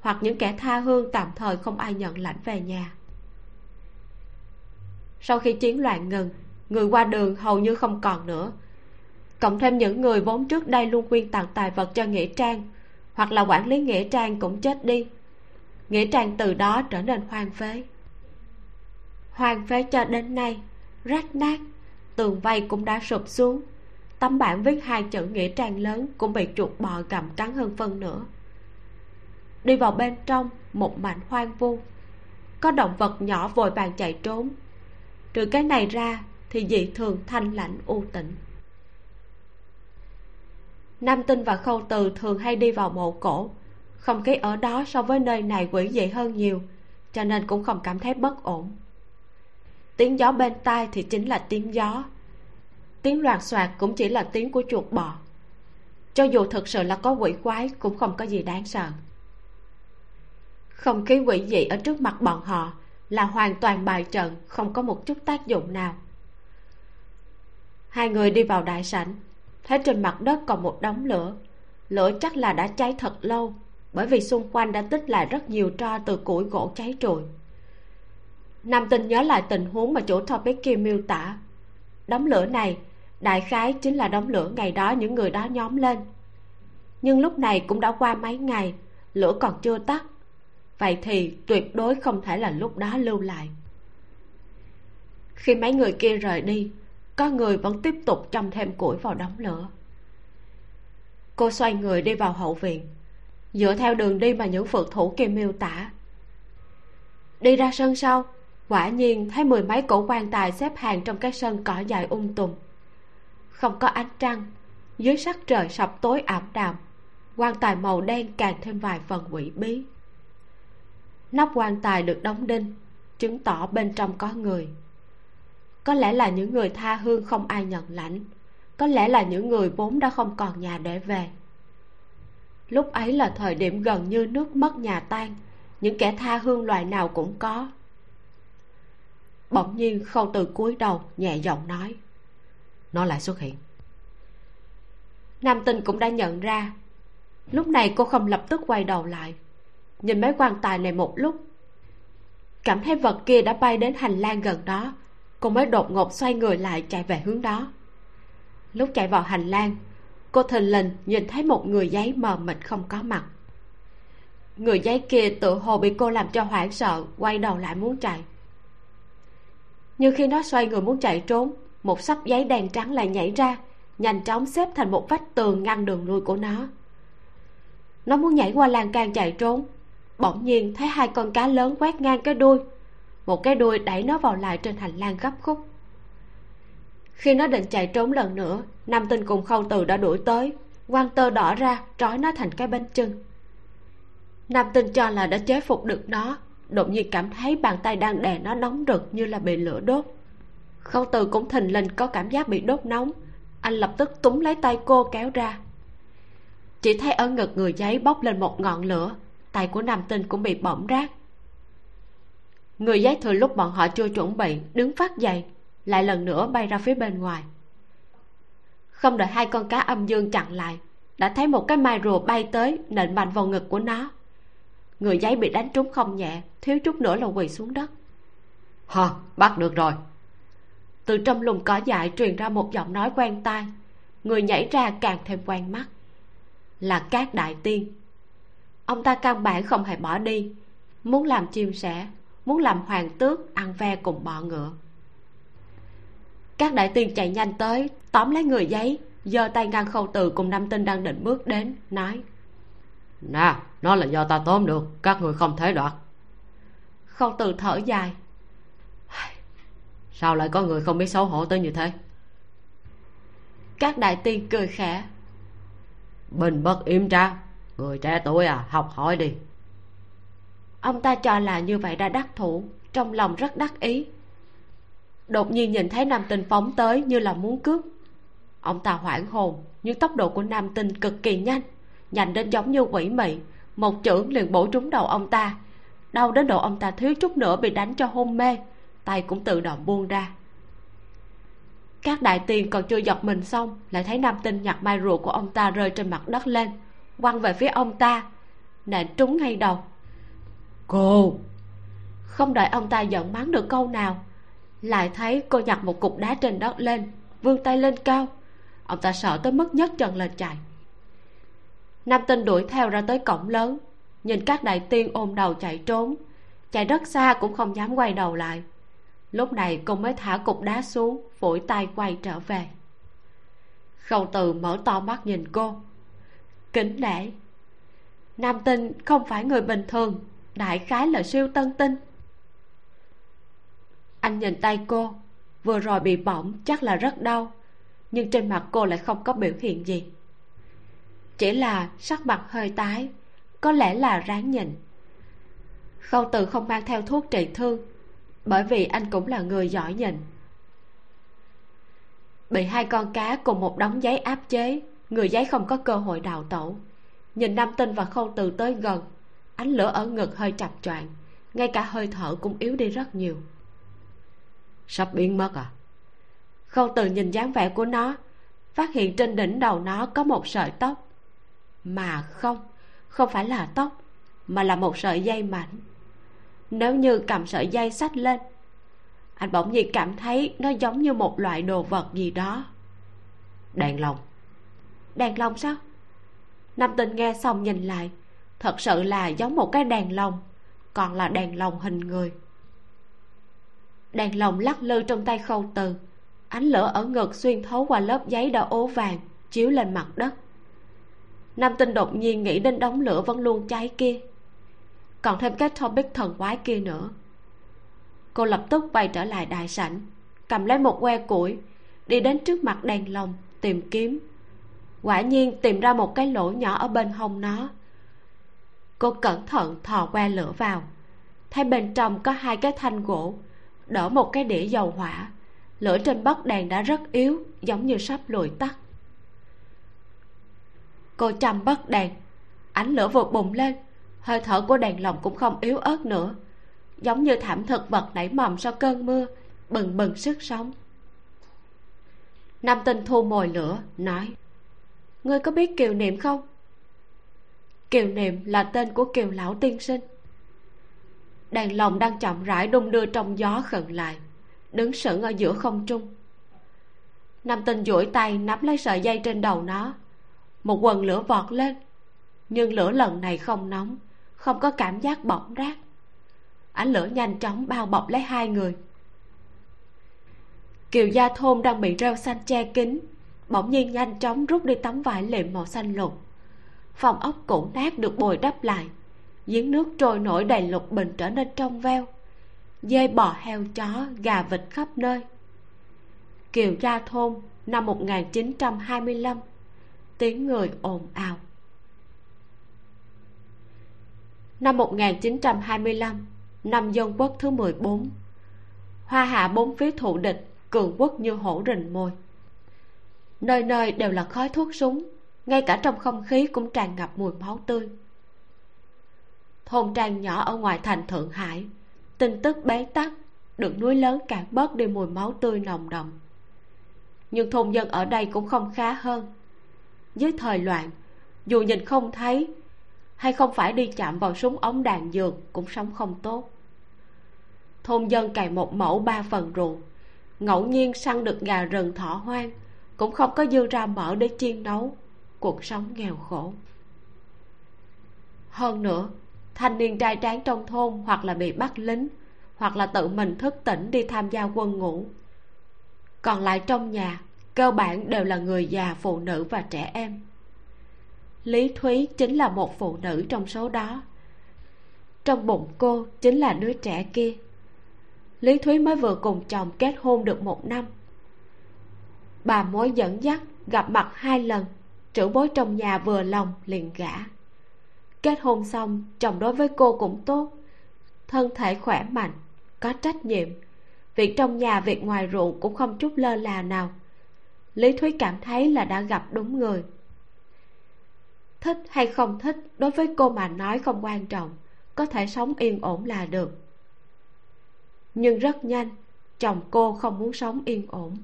hoặc những kẻ tha hương tạm thời không ai nhận lãnh về nhà. Sau khi chiến loạn ngừng, người qua đường hầu như không còn nữa cộng thêm những người vốn trước đây luôn quyên tặng tài vật cho nghĩa trang, hoặc là quản lý nghĩa trang cũng chết đi. Nghĩa trang từ đó trở nên hoang phế. Hoang phế cho đến nay, rách nát, tường vây cũng đã sụp xuống. Tấm bảng viết hai chữ nghĩa trang lớn cũng bị chuột bò gặm cắn hơn phân nữa đi vào bên trong, một mảnh hoang vu. Có động vật nhỏ vội vàng chạy trốn. Trừ cái này ra, thì dị thường thanh lãnh, u tĩnh nam tinh và khâu từ thường hay đi vào mộ cổ. Không khí ở đó so với nơi này quỷ dị hơn nhiều, cho nên cũng không cảm thấy bất ổn. Tiếng gió bên tai thì chính là tiếng gió. Tiếng loạt xoạt cũng chỉ là tiếng của chuột bò. Cho dù thực sự là có quỷ quái, cũng không có gì đáng sợ. Không khí quỷ dị ở trước mặt bọn họ là hoàn toàn bài trận, không có một chút tác dụng nào. Hai người đi vào đại sảnh thấy trên mặt đất còn một đống lửa. Lửa chắc là đã cháy thật lâu, bởi vì xung quanh đã tích lại rất nhiều tro từ củi gỗ cháy trụi. Nam tinh nhớ lại tình huống mà chủ topic kia miêu tả. Đống lửa này, đại khái chính là đống lửa ngày đó những người đó nhóm lên. Nhưng lúc này cũng đã qua mấy ngày, lửa còn chưa tắt. Vậy thì tuyệt đối không thể là lúc đó lưu lại. Khi mấy người kia rời đi có người vẫn tiếp tục châm thêm củi vào đống lửa. Cô xoay người đi vào hậu viện, dựa theo đường đi mà những phượt thủ kia miêu tả. Đi ra sân sau, quả nhiên thấy mười mấy cổ quan tài xếp hàng trong cái sân cỏ dài ung um tùm. Không có ánh trăng, dưới sắc trời sập tối ảm đạm, quan tài màu đen càng thêm vài phần quỷ bí. Nắp quan tài được đóng đinh, chứng tỏ bên trong có người có lẽ là những người tha hương không ai nhận lãnh. Có lẽ là những người vốn đã không còn nhà để về. Lúc ấy là thời điểm gần như nước mất nhà tan. Những kẻ tha hương loại nào cũng có. Bỗng nhiên khâu từ cúi đầu nhẹ giọng nói, nó lại xuất hiện. Nam tinh cũng đã nhận ra. Lúc này cô không lập tức quay đầu lại. Nhìn mấy quan tài này một lúc, cảm thấy vật kia đã bay đến hành lang gần đó cô mới đột ngột xoay người lại chạy về hướng đó. Lúc chạy vào hành lang, cô thình lình nhìn thấy một người giấy mờ mịt không có mặt. Người giấy kia tự hồ bị cô làm cho hoảng sợ, quay đầu lại muốn chạy. Nhưng khi nó xoay người muốn chạy trốn, một sắp giấy đen trắng lại nhảy ra, nhanh chóng xếp thành một vách tường ngăn đường lui của nó. Nó muốn nhảy qua lan can chạy trốn. Bỗng nhiên thấy hai con cá lớn quét ngang cái đuôi một cái đuôi đẩy nó vào lại trên hành lang gấp khúc. Khi nó định chạy trốn lần nữa, nam tinh cùng khâu từ đã đuổi tới. Quăng tơ đỏ ra, trói nó thành cái bánh chân nam tinh cho là đã chế phục được nó, đột nhiên cảm thấy bàn tay đang đè nó nóng rực như là bị lửa đốt. Khâu từ cũng thình lình có cảm giác bị đốt nóng. Anh lập tức túm lấy tay cô kéo ra. Chỉ thấy ở ngực người giấy bốc lên một ngọn lửa, tay của nam tinh cũng bị bỏng rát người giấy thừa lúc bọn họ chưa chuẩn bị đứng phát dậy lại lần nữa bay ra phía bên ngoài. Không đợi hai con cá âm dương chặn lại đã thấy một cái mai rùa bay tới nện mạnh vào ngực của nó. Người giấy bị đánh trúng không nhẹ thiếu chút nữa là quỳ xuống đất. Hờ bắt được rồi. Từ trong lùm cỏ dại truyền ra một giọng nói quen tai. Người nhảy ra càng thêm quen mắt. Là cát đại tiên. Ông ta căn bản không hề bỏ đi muốn làm chim sẻ muốn làm hoàng tước ăn ve cùng bọ ngựa. Các đại tiên chạy nhanh tới tóm lấy người giấy giơ tay ngăn khâu từ cùng năm tinh đang định bước đến nói nè nó là do ta tóm được các người không thể đoạt. Khâu từ thở dài sao lại có người không biết xấu hổ tới như thế? Các đại tiên cười khẽ bình bất yếm tra người trẻ tuổi à học hỏi đi ông ta cho là như vậy đã đắc thủ, trong lòng rất đắc ý. Đột nhiên nhìn thấy nam tinh phóng tới như là muốn cướp. Ông ta hoảng hồn, nhưng tốc độ của nam tinh cực kỳ nhanh nhanh đến giống như quỷ mị. Một chưởng liền bổ trúng đầu ông ta. Đau đến độ ông ta thiếu chút nữa bị đánh cho hôn mê, tay cũng tự động buông ra. Các đại tiền còn chưa giật mình xong, lại thấy nam tinh nhặt mai rùa của ông ta rơi trên mặt đất lên, quăng về phía ông ta. Nện trúng ngay đầu cô. Không đợi ông ta giận mắng được câu nào, lại thấy cô nhặt một cục đá trên đất lên, vươn tay lên cao. Ông ta sợ tới mức nhấc chân lên chạy. Nam tinh đuổi theo ra tới cổng lớn, nhìn các đại tiên ôm đầu chạy trốn. Chạy rất xa cũng không dám quay đầu lại. Lúc này cô mới thả cục đá xuống, phủi tay quay trở về. Khâu từ mở to mắt nhìn cô. Kính nể nam tinh không phải người bình thường đại khái là siêu tân tinh anh nhìn tay cô, vừa rồi bị bỏng chắc là rất đau, nhưng trên mặt cô lại không có biểu hiện gì chỉ là sắc mặt hơi tái, có lẽ là ráng nhịn. khâu từ không mang theo thuốc trị thương, bởi vì anh cũng là người giỏi nhịn. bị hai con cá cùng một đống giấy áp chế, người giấy không có cơ hội đào tẩu nhìn nam tinh và khâu từ tới gần ánh lửa ở ngực hơi chập choạng, ngay cả hơi thở cũng yếu đi rất nhiều. Sắp biến mất à? Khâu từ nhìn dáng vẻ của nó, phát hiện trên đỉnh đầu nó có một sợi tóc. Mà không không phải là tóc, mà là một sợi dây mảnh. Nếu như cầm sợi dây xách lên, anh bỗng nhiên cảm thấy nó giống như một loại đồ vật gì đó. Đèn lồng. Đèn lồng sao? Nam tinh nghe xong nhìn lại thật sự là giống một cái đèn lồng, còn là đèn lồng hình người. Đèn lồng lắc lư trong tay khâu từ, ánh lửa ở ngực xuyên thấu qua lớp giấy đã ố vàng, chiếu lên mặt đất. Nam tinh đột nhiên nghĩ đến đống lửa vẫn luôn cháy kia, còn thêm cái topic thần quái kia nữa. Cô lập tức quay trở lại đại sảnh, cầm lấy một que củi, đi đến trước mặt đèn lồng tìm kiếm. Quả nhiên tìm ra một cái lỗ nhỏ ở bên hông nó cô cẩn thận thò que lửa vào. Thấy bên trong có hai cái thanh gỗ đỡ một cái đĩa dầu hỏa. Lửa trên bất đèn đã rất yếu, giống như sắp lụi tắt. Cô chăm bất đèn. Ánh lửa vụt bùng lên. Hơi thở của đèn lồng cũng không yếu ớt nữa. Giống như thảm thực vật nảy mầm sau cơn mưa, bừng bừng sức sống. Nam tinh thu mồi lửa, nói, ngươi có biết kiều niệm không? Kiều niệm là tên của kiều lão tiên sinh. Đèn lồng đang chậm rãi đung đưa trong gió khẩn lại, đứng sững ở giữa không trung. Nam tinh duỗi tay nắm lấy sợi dây trên đầu nó. Một quần lửa vọt lên, nhưng lửa lần này không nóng, không có cảm giác bỏng rát. Ánh lửa nhanh chóng bao bọc lấy hai người. Kiều gia thôn đang bị rêu xanh che kín, bỗng nhiên nhanh chóng rút đi tấm vải liệm màu xanh lục phòng ốc cũ nát được bồi đắp lại. Giếng nước trôi nổi đầy lục bình trở nên trong veo. Dê bò heo chó gà vịt khắp nơi. Kiều gia thôn năm 1925 tiếng người ồn ào. Năm 1925 năm dân quốc thứ 14 hoa hạ bốn phía thụ địch cường quốc như hổ rình mồi, nơi nơi đều là khói thuốc súng ngay cả trong không khí cũng tràn ngập mùi máu tươi. Thôn trang nhỏ ở ngoài thành thượng hải, tin tức bế tắc, được núi lớn cạn bớt đi mùi máu tươi nồng đậm. Nhưng thôn dân ở đây cũng không khá hơn. Dưới thời loạn, dù nhìn không thấy, hay không phải đi chạm vào súng ống đạn dược cũng sống không tốt. Thôn dân cày một mẫu ba phần ruộng, ngẫu nhiên săn được gà rừng thỏ hoang, cũng không có dư ra mỡ để chiên nấu cuộc sống nghèo khổ. Hơn nữa, thanh niên trai tráng trong thôn hoặc là bị bắt lính, hoặc là tự mình thức tỉnh đi tham gia quân ngũ. Còn lại trong nhà, cơ bản đều là người già, phụ nữ và trẻ em. Lý thúy chính là một phụ nữ trong số đó. Trong bụng cô chính là đứa trẻ kia. Lý thúy mới vừa cùng chồng kết hôn được một năm. Bà mối dẫn dắt gặp mặt hai lần trưởng bối trong nhà vừa lòng liền gả. Kết hôn xong, chồng đối với cô cũng tốt, thân thể khỏe mạnh, có trách nhiệm. Việc trong nhà, việc ngoài ruộng cũng không chút lơ là nào. Lý thúy cảm thấy là đã gặp đúng người. Thích hay không thích, đối với cô mà nói không quan trọng, có thể sống yên ổn là được. Nhưng rất nhanh, chồng cô không muốn sống yên ổn.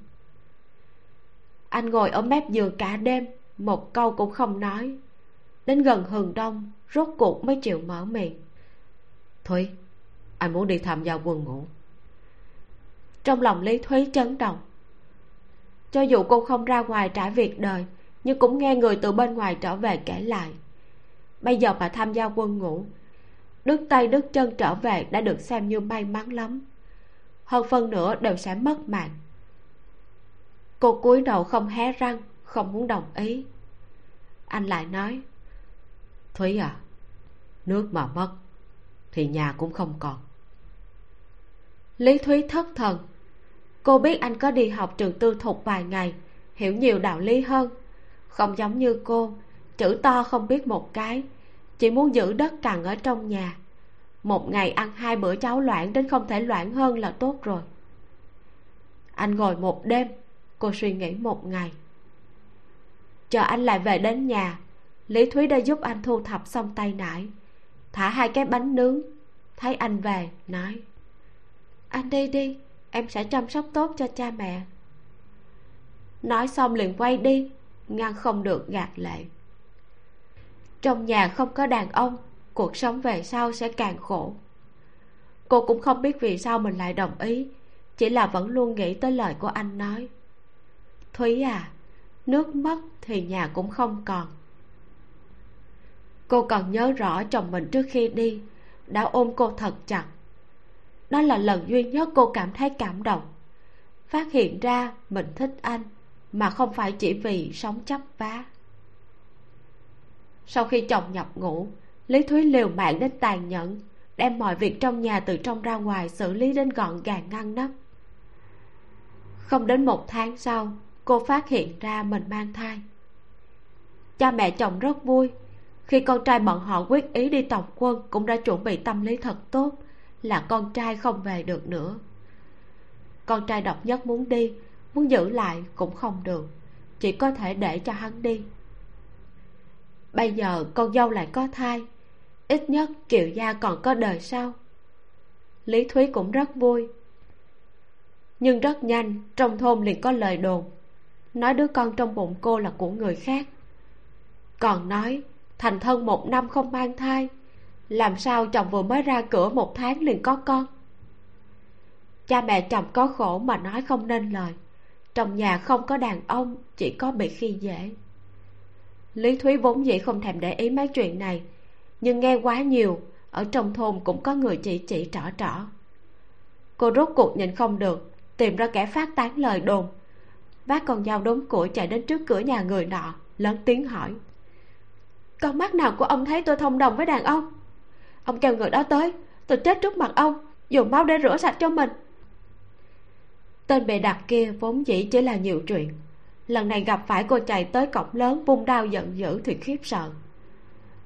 Anh ngồi ở mép giường cả đêm một câu cũng không nói. Đến gần hừng đông, rốt cuộc mới chịu mở miệng. Thúy anh muốn đi tham gia quân ngũ. Trong lòng lý thúy chấn động. Cho dù cô không ra ngoài trả việc đời, nhưng cũng nghe người từ bên ngoài trở về kể lại. Bây giờ mà tham gia quân ngũ đứt tay đứt chân trở về đã được xem như may mắn lắm. Hơn phân nửa đều sẽ mất mạng. Cô cúi đầu không hé răng không muốn đồng ý. Anh lại nói, thúy à nước mà mất thì nhà cũng không còn. Lý thúy thất thần. Cô biết anh có đi học trường tư thục vài ngày, hiểu nhiều đạo lý hơn. Không giống như cô, chữ to không biết một cái, chỉ muốn giữ đất cằn ở trong nhà. Một ngày ăn hai bữa cháo loãng đến không thể loãng hơn là tốt rồi. Anh ngồi một đêm, cô suy nghĩ một ngày chờ anh lại về đến nhà. Lý thúy đã giúp anh thu thập xong tay nải. Thả hai cái bánh nướng. Thấy anh về, nói. Anh đi đi, em sẽ chăm sóc tốt cho cha mẹ. Nói xong liền quay đi, ngăn không được gạt lệ trong nhà không có đàn ông, cuộc sống về sau sẽ càng khổ. Cô cũng không biết vì sao mình lại đồng ý, chỉ là vẫn luôn nghĩ tới lời của anh nói. Thúy à nước mất thì nhà cũng không còn. Cô còn nhớ rõ chồng mình trước khi đi, đã ôm cô thật chặt. Đó là lần duy nhất cô cảm thấy cảm động. Phát hiện ra mình thích anh, mà không phải chỉ vì sống chấp vá. Sau khi chồng nhập ngũ, lý thúy liều mạng đến tàn nhẫn, đem mọi việc trong nhà từ trong ra ngoài xử lý đến gọn gàng ngăn nắp. Không đến một tháng sau cô phát hiện ra mình mang thai. Cha mẹ chồng rất vui. Khi con trai bọn họ quyết ý đi tổng quân cũng đã chuẩn bị tâm lý thật tốt, là con trai không về được nữa. Con trai độc nhất muốn đi, muốn giữ lại cũng không được, chỉ có thể để cho hắn đi. Bây giờ con dâu lại có thai, ít nhất kiều gia còn có đời sau. Lý thúy cũng rất vui. Nhưng rất nhanh, trong thôn liền có lời đồn nói đứa con trong bụng cô là của người khác. Còn nói, thành thân một năm không mang thai, làm sao chồng vừa mới ra cửa một tháng liền có con? Cha mẹ chồng có khổ mà nói không nên lời. Trong nhà không có đàn ông, chỉ có bị khi dễ. Lý thúy vốn dĩ không thèm để ý mấy chuyện này, nhưng nghe quá nhiều, ở trong thôn cũng có người chỉ chỉ trỏ trỏ. Cô rốt cuộc nhìn không được, tìm ra kẻ phát tán lời đồn vác con dao đốn củi chạy đến trước cửa nhà người nọ, lớn tiếng hỏi. Con mắt nào của ông thấy tôi thông đồng với đàn ông? Ông kêu người đó tới, tôi chết trước mặt ông, dùng máu để rửa sạch cho mình. Tên bề đặt kia vốn dĩ chỉ là nhiều chuyện. Lần này gặp phải cô chạy tới cổng lớn vung đao giận dữ thì khiếp sợ.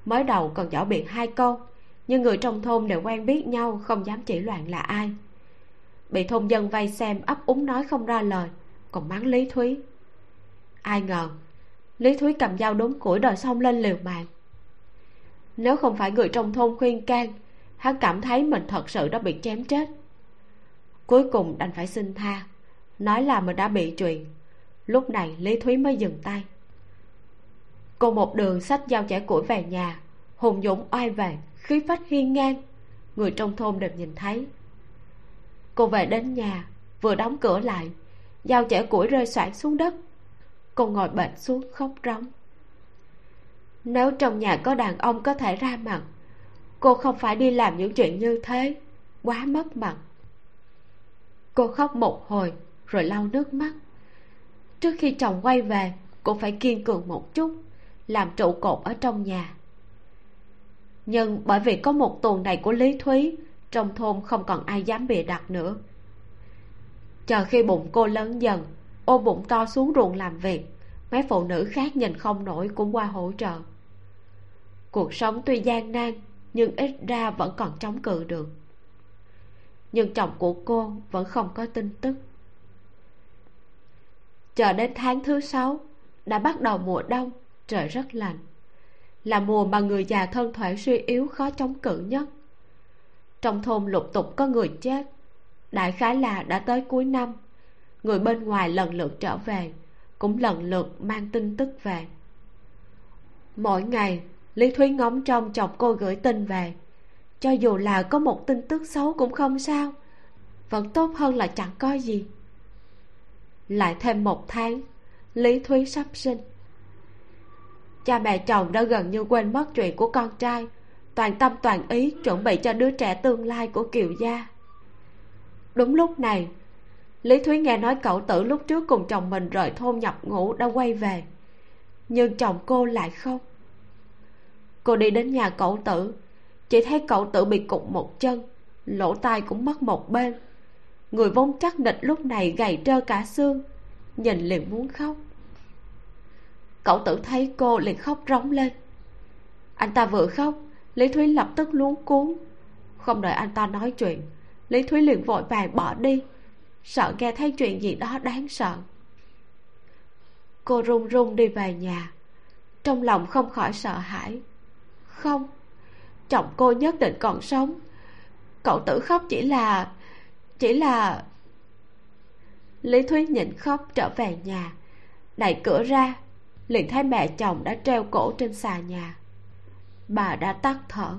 Mới đầu còn giỏ biện hai câu, nhưng người trong thôn đều quen biết nhau, không dám chỉ loạn là ai. Bị thôn dân vây xem ấp úng nói không ra lời còn mắng lý thúy. Ai ngờ, lý thúy cầm dao đốn củi đòi xông lên liều mạng. Nếu không phải người trong thôn khuyên can, hắn cảm thấy mình thật sự đã bị chém chết. Cuối cùng đành phải xin tha, nói là mình đã bị chuyện lúc này lý thúy mới dừng tay. Cô một đường xách dao chẻ củi về nhà, hùng dũng oai về khí phách hiên ngang. Người trong thôn đều nhìn thấy. Cô về đến nhà, vừa đóng cửa lại dao chẻ củi rơi xoảng xuống đất. Cô ngồi bệnh xuống khóc rống nếu trong nhà có đàn ông có thể ra mặt, cô không phải đi làm những chuyện như thế, quá mất mặt. Cô khóc một hồi, rồi lau nước mắt. Trước khi chồng quay về, cô phải kiên cường một chút, làm trụ cột ở trong nhà. Nhưng bởi vì có một tuần này của lý thúy, trong thôn không còn ai dám bịa đặt nữa chờ khi bụng cô lớn dần, ôm bụng to xuống ruộng làm việc, mấy phụ nữ khác nhìn không nổi cũng qua hỗ trợ. Cuộc sống tuy gian nan, nhưng ít ra vẫn còn chống cự được. Nhưng chồng của cô vẫn không có tin tức. Chờ đến tháng thứ sáu, đã bắt đầu mùa đông, trời rất lạnh. Là mùa mà người già thân thể suy yếu khó chống cự nhất. Trong thôn lục tục có người chết đại khái là đã tới cuối năm. Người bên ngoài lần lượt trở về, cũng lần lượt mang tin tức về. Mỗi ngày, lý thúy ngóng trong chồng cô gửi tin về. Cho dù là có một tin tức xấu cũng không sao, vẫn tốt hơn là chẳng có gì. Lại thêm một tháng, lý thúy sắp sinh. Cha mẹ chồng đã gần như quên mất chuyện của con trai, toàn tâm toàn ý chuẩn bị cho đứa trẻ tương lai của kiều gia đúng lúc này, lý thúy nghe nói cậu tử lúc trước cùng chồng mình rời thôn nhập ngũ đã quay về, nhưng chồng cô lại không cô đi đến nhà cậu tử, chỉ thấy cậu tử bị cụt một chân, lỗ tai cũng mất một bên. Người vốn chắc nịch lúc này gầy trơ cả xương, nhìn liền muốn khóc. Cậu tử thấy cô liền khóc rống lên. Anh ta vừa khóc, lý thúy lập tức luống cuốn không đợi anh ta nói chuyện lý thúy liền vội vàng bỏ đi. Sợ nghe thấy chuyện gì đó đáng sợ. Cô run run đi về nhà. Trong lòng không khỏi sợ hãi. Không, chồng cô nhất định còn sống. Cậu tử khóc chỉ là chỉ là lý thúy nhịn khóc trở về nhà. Đẩy cửa ra, liền thấy mẹ chồng đã treo cổ trên xà nhà. Bà đã tắt thở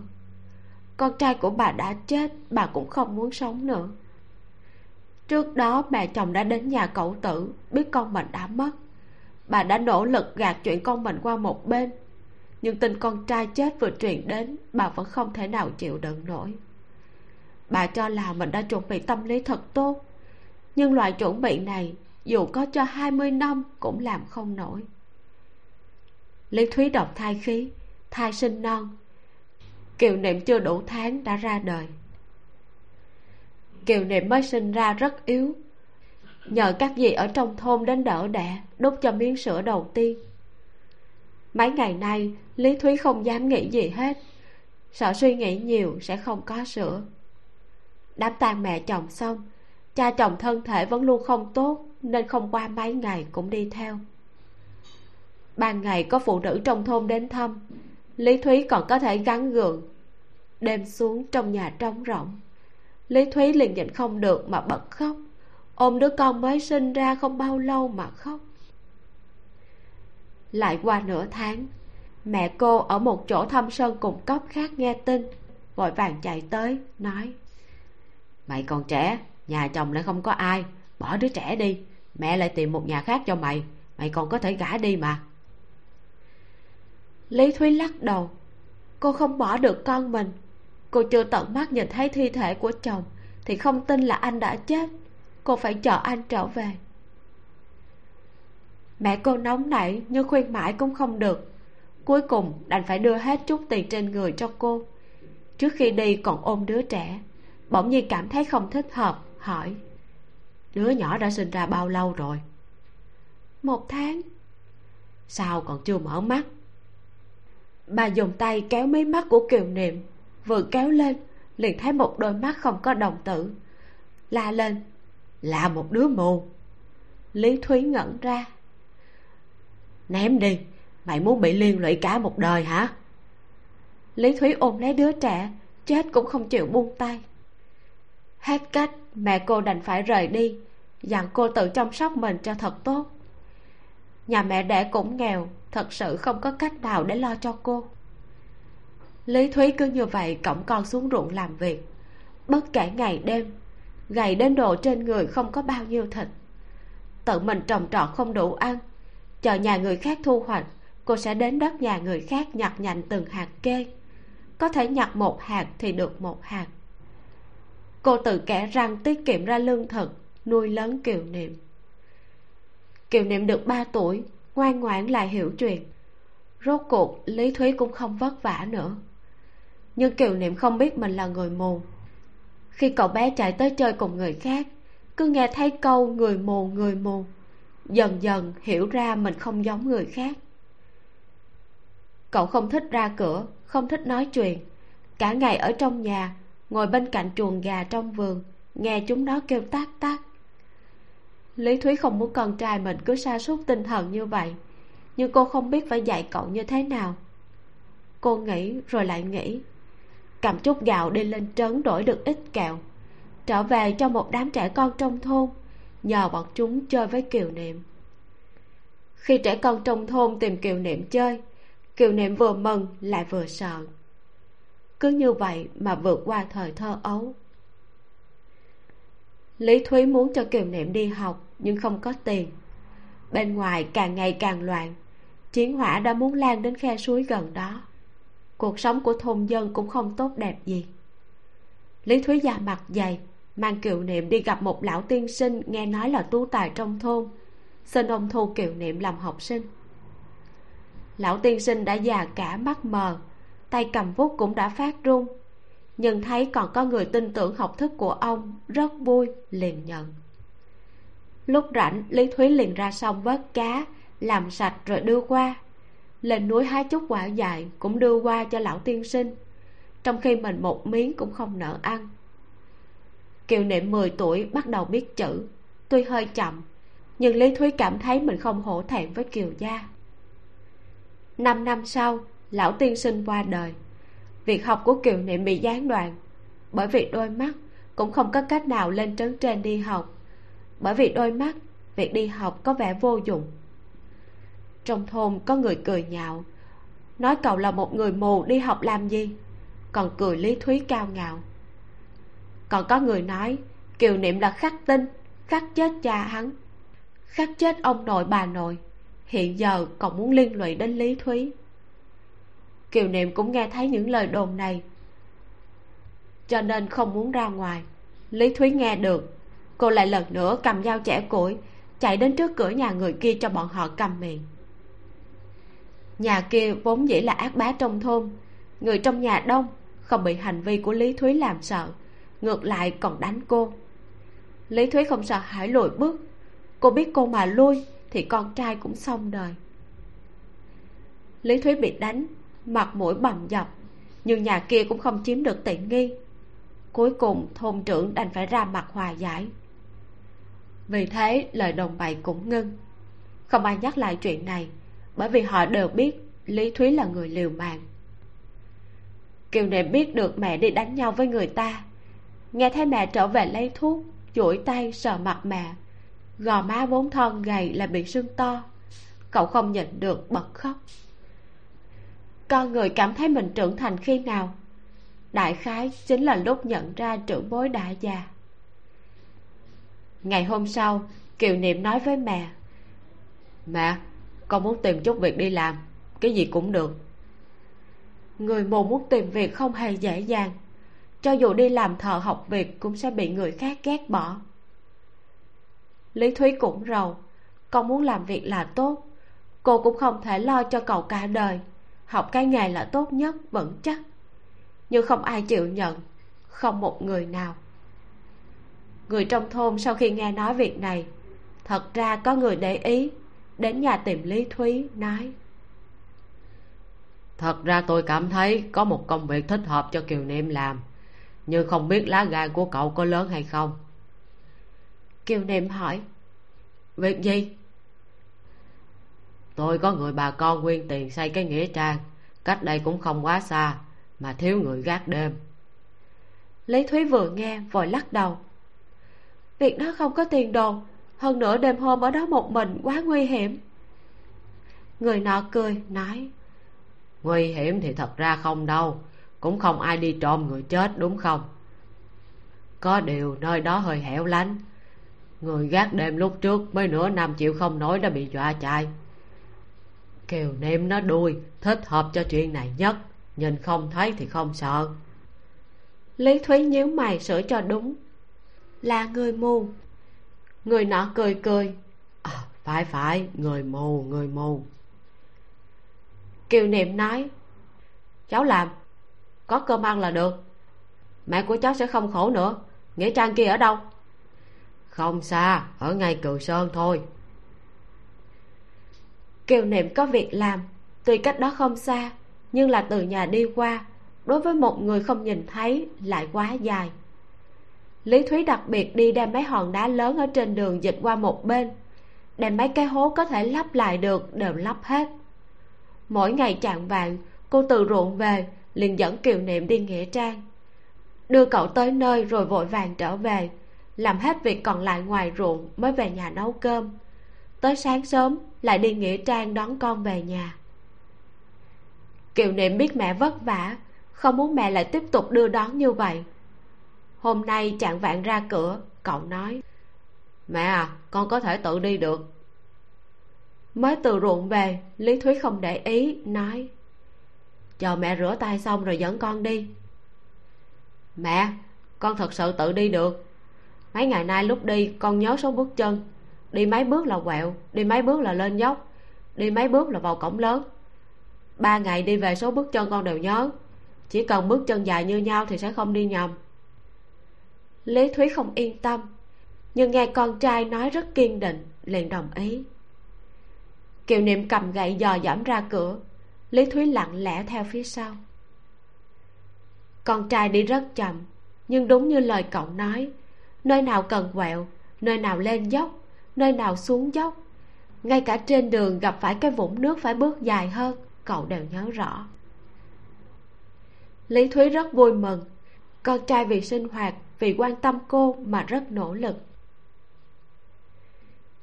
con trai của bà đã chết, bà cũng không muốn sống nữa. Trước đó, mẹ chồng đã đến nhà cậu tử, biết con mình đã mất. Bà đã nỗ lực gạt chuyện con mình qua một bên, nhưng tin con trai chết vừa truyền đến, bà vẫn không thể nào chịu đựng nổi. Bà cho là mình đã chuẩn bị tâm lý thật tốt, nhưng loại chuẩn bị này, dù có cho 20 năm cũng làm không nổi. Lý thúy đọc thai khí, thai sinh non kiều niệm chưa đủ tháng đã ra đời. Kiều niệm mới sinh ra rất yếu. Nhờ các dì ở trong thôn đến đỡ đẻ đút cho miếng sữa đầu tiên. Mấy ngày nay, lý thúy không dám nghĩ gì hết. Sợ suy nghĩ nhiều sẽ không có sữa. Đám tang mẹ chồng xong, cha chồng thân thể vẫn luôn không tốt nên không qua mấy ngày cũng đi theo. Ban ngày có phụ nữ trong thôn đến thăm lý thúy còn có thể gắn gượng, đêm xuống trong nhà trống rỗng. Lý thúy liền nhịn không được mà bật khóc. Ôm đứa con mới sinh ra không bao lâu mà khóc. Lại qua nửa tháng, mẹ cô ở một chỗ thăm sơn cùng cốc khác nghe tin, vội vàng chạy tới, nói, mày còn trẻ, nhà chồng lại không có ai, bỏ đứa trẻ đi, mẹ lại tìm một nhà khác cho mày mày còn có thể gả đi mà lý thúy lắc đầu. Cô không bỏ được con mình. Cô chưa tận mắt nhìn thấy thi thể của chồng thì không tin là anh đã chết. Cô phải chờ anh trở về. Mẹ cô nóng nảy nhưng khuyên mãi cũng không được. Cuối cùng đành phải đưa hết chút tiền trên người cho cô. Trước khi đi còn ôm đứa trẻ. Bỗng nhiên cảm thấy không thích hợp hỏi. Đứa nhỏ đã sinh ra bao lâu rồi? Một tháng. Sao còn chưa mở mắt bà dùng tay kéo mí mắt của kiều niệm, vừa kéo lên, liền thấy một đôi mắt không có đồng tử. La lên, là một đứa mù. Lý thúy ngẩn ra. Ném đi, mày muốn bị liên lụy cả một đời hả? Lý thúy ôm lấy đứa trẻ, chết cũng không chịu buông tay. Hết cách, mẹ cô đành phải rời đi, dặn cô tự chăm sóc mình cho thật tốt. Nhà mẹ đẻ cũng nghèo thật sự không có cách nào để lo cho cô. Lý thúy cứ như vậy cõng con xuống ruộng làm việc. Bất kể ngày đêm, gầy đến độ trên người không có bao nhiêu thịt. Tự mình trồng trọt không đủ ăn, chờ nhà người khác thu hoạch, cô sẽ đến đất nhà người khác nhặt nhạnh từng hạt kê. Có thể nhặt một hạt thì được một hạt. Cô tự kẻ răng tiết kiệm ra lương thực, nuôi lớn kiều niệm. Kiều niệm được ba tuổi ngoan ngoãn lại hiểu chuyện. Rốt cuộc, lý thúy cũng không vất vả nữa. Nhưng kiều niệm không biết mình là người mù. Khi cậu bé chạy tới chơi cùng người khác, cứ nghe thấy câu người mù người mù, dần dần hiểu ra mình không giống người khác. Cậu không thích ra cửa, không thích nói chuyện. Cả ngày ở trong nhà, ngồi bên cạnh chuồng gà trong vườn, nghe chúng nó kêu tác tác lý thúy không muốn con trai mình cứ sa sút tinh thần như vậy, nhưng cô không biết phải dạy cậu như thế nào. Cô nghĩ rồi lại nghĩ, cầm chút gạo đi lên trấn đổi được ít kẹo, trở về cho một đám trẻ con trong thôn, nhờ bọn chúng chơi với kiều niệm. Khi trẻ con trong thôn tìm kiều niệm chơi, kiều niệm vừa mừng lại vừa sợ. Cứ như vậy mà vượt qua thời thơ ấu. Lý thúy muốn cho kiều niệm đi học nhưng không có tiền. Bên ngoài càng ngày càng loạn, chiến hỏa đã muốn lan đến khe suối gần đó. Cuộc sống của thôn dân cũng không tốt đẹp gì. Lý thúy già mặt dày, mang kiệu niệm đi gặp một lão tiên sinh nghe nói là tu tài trong thôn, xin ông thu kiệu niệm làm học sinh. Lão tiên sinh đã già cả mắt mờ, tay cầm bút cũng đã phát run, nhưng thấy còn có người tin tưởng học thức của ông, rất vui, liền nhận lúc rảnh, lý thúy liền ra sông vớt cá, làm sạch rồi đưa qua. Lên núi hái chút quả dại cũng đưa qua cho lão tiên sinh, trong khi mình một miếng cũng không nỡ ăn. Kiều niệm 10 tuổi bắt đầu biết chữ, tuy hơi chậm, nhưng lý thúy cảm thấy mình không hổ thẹn với kiều gia. Năm năm sau, lão tiên sinh qua đời. Việc học của kiều niệm bị gián đoạn, bởi vì đôi mắt cũng không có cách nào lên trấn trên đi học bởi vì đôi mắt, việc đi học có vẻ vô dụng. Trong thôn có người cười nhạo, nói cậu là một người mù đi học làm gì? Còn cười lý thúy cao ngạo. Còn có người nói, kiều niệm là khắc tinh, khắc chết cha hắn. Khắc chết ông nội bà nội, hiện giờ còn muốn liên lụy đến lý thúy. Kiều niệm cũng nghe thấy những lời đồn này. Cho nên không muốn ra ngoài, lý thúy nghe được cô lại lần nữa cầm dao chẻ củi, chạy đến trước cửa nhà người kia cho bọn họ cầm miệng. Nhà kia vốn dĩ là ác bá trong thôn, người trong nhà đông, không bị hành vi của lý thúy làm sợ, ngược lại còn đánh cô. Lý thúy không sợ hãi lùi bước, cô biết cô mà lui thì con trai cũng xong đời. Lý thúy bị đánh, mặt mũi bầm dập, nhưng nhà kia cũng không chiếm được tiện nghi. Cuối cùng thôn trưởng đành phải ra mặt hòa giải vì thế, lời đồng bày cũng ngưng. Không ai nhắc lại chuyện này, bởi vì họ đều biết lý thúy là người liều mạng. Kiều niệm biết được mẹ đi đánh nhau với người ta. Nghe thấy mẹ trở về lấy thuốc chuỗi tay sờ mặt mẹ. Gò má vốn thon gầy là bị sưng to. Cậu không nhịn được bật khóc. Con người cảm thấy mình trưởng thành khi nào? Đại khái chính là lúc nhận ra trưởng bối đã già ngày hôm sau kiều niệm nói với mẹ. Mẹ con muốn tìm chút việc đi làm cái gì cũng được. Người mù muốn tìm việc không hề dễ dàng. Cho dù đi làm thợ học việc cũng sẽ bị người khác ghét bỏ. Lý thúy cũng rầu con muốn làm việc là tốt cô cũng không thể lo cho cậu cả đời học cái nghề là tốt nhất vững chắc. Nhưng không ai chịu nhận không một người nào người trong thôn sau khi nghe nói việc này. Thật ra có người để ý đến nhà tìm lý thúy nói. Thật ra tôi cảm thấy có một công việc thích hợp cho kiều niệm làm nhưng không biết lá gan của cậu có lớn hay không. Kiều niệm hỏi việc gì? Tôi có người bà con nguyên tiền xây cái nghĩa trang cách đây cũng không quá xa mà thiếu người gác đêm. Lý thúy vừa nghe vội lắc đầu việc đó không có tiền đồ hơn nữa đêm hôm ở đó một mình quá nguy hiểm. Người nọ cười nói nguy hiểm thì thật ra không đâu. Cũng không ai đi trộm người chết đúng không? Có điều nơi đó hơi hẻo lánh. Người gác đêm lúc trước mới nửa năm chịu không nổi đã bị dọa chạy. Kiều niệm nó đuôi thích hợp cho chuyện này nhất. Nhìn không thấy thì không sợ. Lý thúy nhíu mày sửa cho đúng là người mù. Người nọ cười cười. À, phải phải người mù người mù. Kiều niệm nói cháu làm có cơm ăn là được. Mẹ của cháu sẽ không khổ nữa. Nghĩa trang kia ở đâu? Không xa ở ngay cựu sơn thôi. Kiều niệm có việc làm tuy cách đó không xa nhưng là từ nhà đi qua đối với một người không nhìn thấy lại quá dài lý thúy đặc biệt đi đem mấy hòn đá lớn ở trên đường dịch qua một bên, đem mấy cái hố có thể lắp lại được đều lắp hết. Mỗi ngày chạng vạn cô từ ruộng về liền dẫn kiều niệm đi nghĩa trang. Đưa cậu tới nơi rồi vội vàng trở về, làm hết việc còn lại ngoài ruộng mới về nhà nấu cơm. Tới sáng sớm lại đi nghĩa trang đón con về nhà. Kiều niệm biết mẹ vất vả, không muốn mẹ lại tiếp tục đưa đón như vậy hôm nay chạng vạn ra cửa, cậu nói. Mẹ à con có thể tự đi được. Mới từ ruộng về, lý thúy không để ý, nói. Chờ mẹ rửa tay xong rồi dẫn con đi. Mẹ, con thật sự tự đi được. Mấy ngày nay lúc đi, con nhớ số bước chân. Đi mấy bước là quẹo, đi mấy bước là lên dốc, đi mấy bước là vào cổng lớn. Ba ngày đi về số bước chân con đều nhớ. Chỉ cần bước chân dài như nhau thì sẽ không đi nhầm lý thúy không yên tâm, nhưng nghe con trai nói rất kiên định, liền đồng ý. Kiều niệm cầm gậy dò dẫm ra cửa, lý thúy lặng lẽ theo phía sau. Con trai đi rất chậm, nhưng đúng như lời cậu nói, nơi nào cần quẹo, nơi nào lên dốc, nơi nào xuống dốc, ngay cả trên đường gặp phải cái vũng nước phải bước dài hơn, cậu đều nhớ rõ. Lý thúy rất vui mừng, con trai vì sinh hoạt vì quan tâm cô mà rất nỗ lực.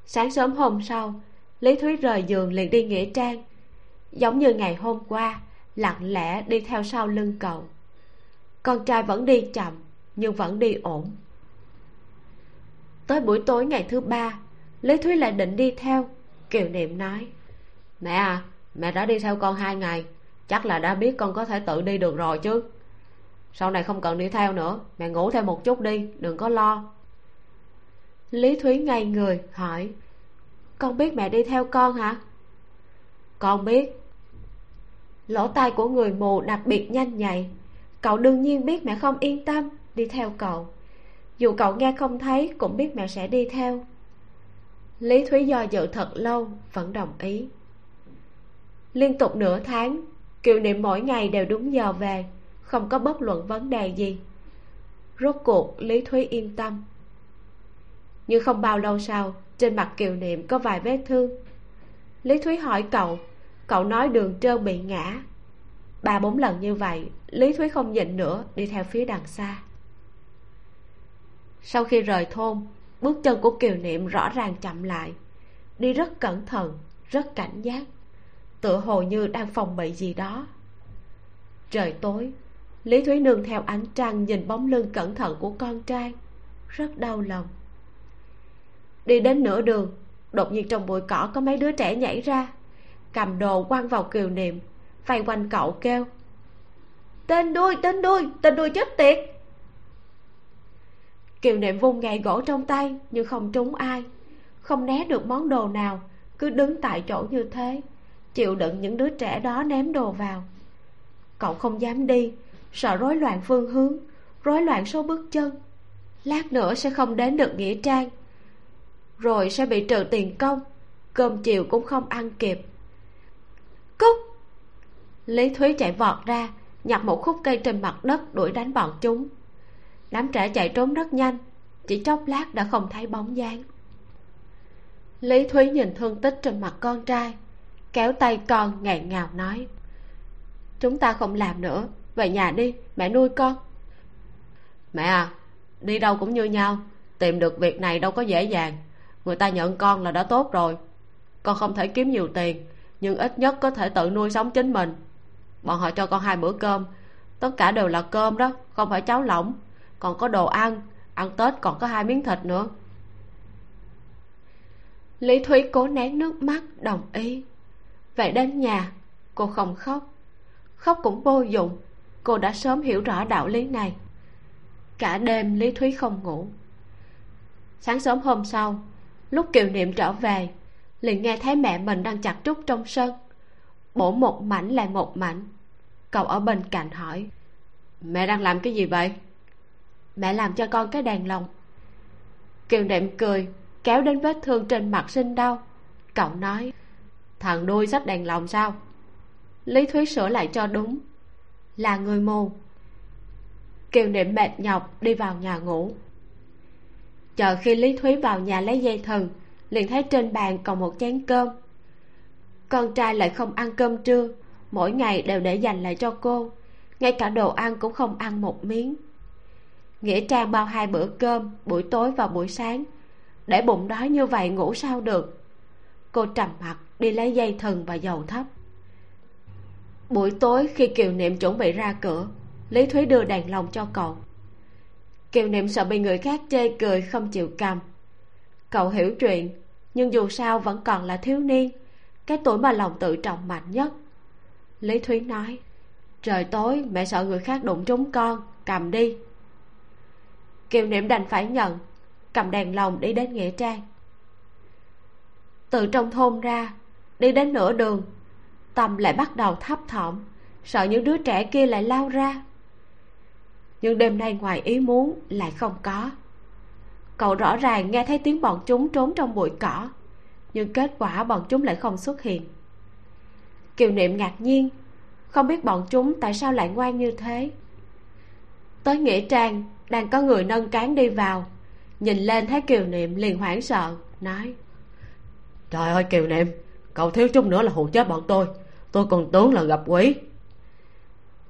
Sáng sớm hôm sau, lý thúy rời giường liền đi nghĩa trang. Giống như ngày hôm qua, lặng lẽ đi theo sau lưng cậu. Con trai vẫn đi chậm, nhưng vẫn đi ổn. Tới buổi tối ngày thứ ba, lý thúy lại định đi theo, kiều niệm nói, mẹ à mẹ đã đi theo con hai ngày, chắc là đã biết con có thể tự đi được rồi chứ sau này không cần đi theo nữa. Mẹ ngủ thêm một chút đi, đừng có lo. Lý thúy ngay người, hỏi, con biết mẹ đi theo con hả? Con biết. Lỗ tai của người mù đặc biệt nhanh nhạy. Cậu đương nhiên biết mẹ không yên tâm đi theo cậu. Dù cậu nghe không thấy, cũng biết mẹ sẽ đi theo. Lý thúy do dự thật lâu, vẫn đồng ý. Liên tục nửa tháng kiều niệm mỗi ngày đều đúng giờ về không có bất luận vấn đề gì. Rốt cuộc, lý thúy yên tâm. Nhưng không bao lâu sau, trên mặt kiều niệm có vài vết thương. Lý thúy hỏi cậu cậu nói đường trơn bị ngã. Ba bốn lần như vậy, lý thúy không nhịn nữa, đi theo phía đằng xa. Sau khi rời thôn, bước chân của kiều niệm rõ ràng chậm lại. Đi rất cẩn thận, rất cảnh giác. Tựa hồ như đang phòng bị gì đó. Trời tối lý thúy nương theo ánh trăng nhìn bóng lưng cẩn thận của con trai, rất đau lòng. Đi đến nửa đường, đột nhiên trong bụi cỏ có mấy đứa trẻ nhảy ra, cầm đồ quăng vào kiều niệm, vây quanh cậu kêu, tên đuôi tên đuôi tên đuôi chết tiệt! Kiều niệm vung gậy gỗ trong tay, nhưng không trúng ai, không né được món đồ nào, cứ đứng tại chỗ như thế, chịu đựng những đứa trẻ đó ném đồ vào. Cậu không dám đi sợ rối loạn phương hướng, rối loạn số bước chân. Lát nữa sẽ không đến được nghĩa trang. Rồi sẽ bị trừ tiền công, cơm chiều cũng không ăn kịp. Cúc lý thúy chạy vọt ra, nhặt một khúc cây trên mặt đất đuổi đánh bọn chúng. Đám trẻ chạy trốn rất nhanh, chỉ chốc lát đã không thấy bóng dáng. Lý thúy nhìn thương tích trên mặt con trai, kéo tay con ngạn ngào nói, chúng ta không làm nữa về nhà đi, mẹ nuôi con. Mẹ à đi đâu cũng như nhau, tìm được việc này đâu có dễ dàng. Người ta nhận con là đã tốt rồi. Con không thể kiếm nhiều tiền, nhưng ít nhất có thể tự nuôi sống chính mình. Bọn họ cho con hai bữa cơm. Tất cả đều là cơm đó, không phải cháo lỏng. Còn có đồ ăn ăn tết còn có hai miếng thịt nữa. Lý thúy cố nén nước mắt, đồng ý. Vậy đến nhà, cô không khóc. Khóc cũng vô dụng cô đã sớm hiểu rõ đạo lý này. Cả đêm lý thúy không ngủ. Sáng sớm hôm sau, lúc kiều niệm trở về, liền nghe thấy mẹ mình đang chặt trúc trong sân. Bổ một mảnh lại một mảnh. Cậu ở bên cạnh hỏi, mẹ đang làm cái gì vậy? Mẹ làm cho con cái đèn lồng. Kiều niệm cười, kéo đến vết thương trên mặt sinh đau. Cậu nói, thằng đuôi sách đèn lồng sao? Lý thúy sửa lại cho đúng là người mù. Kiều niệm mệt nhọc đi vào nhà ngủ. Chờ khi lý thúy vào nhà lấy dây thừng, liền thấy trên bàn còn một chén cơm. Con trai lại không ăn cơm trưa, mỗi ngày đều để dành lại cho cô, ngay cả đồ ăn cũng không ăn một miếng. Nghĩa trang bao hai bữa cơm, buổi tối và buổi sáng, để bụng đói như vậy ngủ sao được? Cô trầm mặt đi lấy dây thừng và dầu thấp buổi tối khi kiều niệm chuẩn bị ra cửa, lý thúy đưa đèn lồng cho cậu. Kiều niệm sợ bị người khác chê cười, không chịu cầm. Cậu hiểu chuyện, nhưng dù sao vẫn còn là thiếu niên, cái tuổi mà lòng tự trọng mạnh nhất. Lý thúy nói, trời tối, mẹ sợ người khác đụng trúng con, cầm đi. Kiều niệm đành phải nhận, cầm đèn lồng đi đến nghĩa trang. Từ trong thôn ra, đi đến nửa đường tâm lại bắt đầu thấp thỏm. Sợ những đứa trẻ kia lại lao ra. Nhưng đêm nay ngoài ý muốn lại không có. Cậu rõ ràng nghe thấy tiếng bọn chúng trốn trong bụi cỏ, nhưng kết quả bọn chúng lại không xuất hiện. Kiều niệm ngạc nhiên, không biết bọn chúng tại sao lại ngoan như thế. Tới nghĩa trang, đang có người nâng cán đi vào, nhìn lên thấy kiều niệm liền hoảng sợ, nói, trời ơi, kiều niệm, cậu thiếu chút nữa là hù chết bọn tôi tôi còn tưởng là gặp quỷ.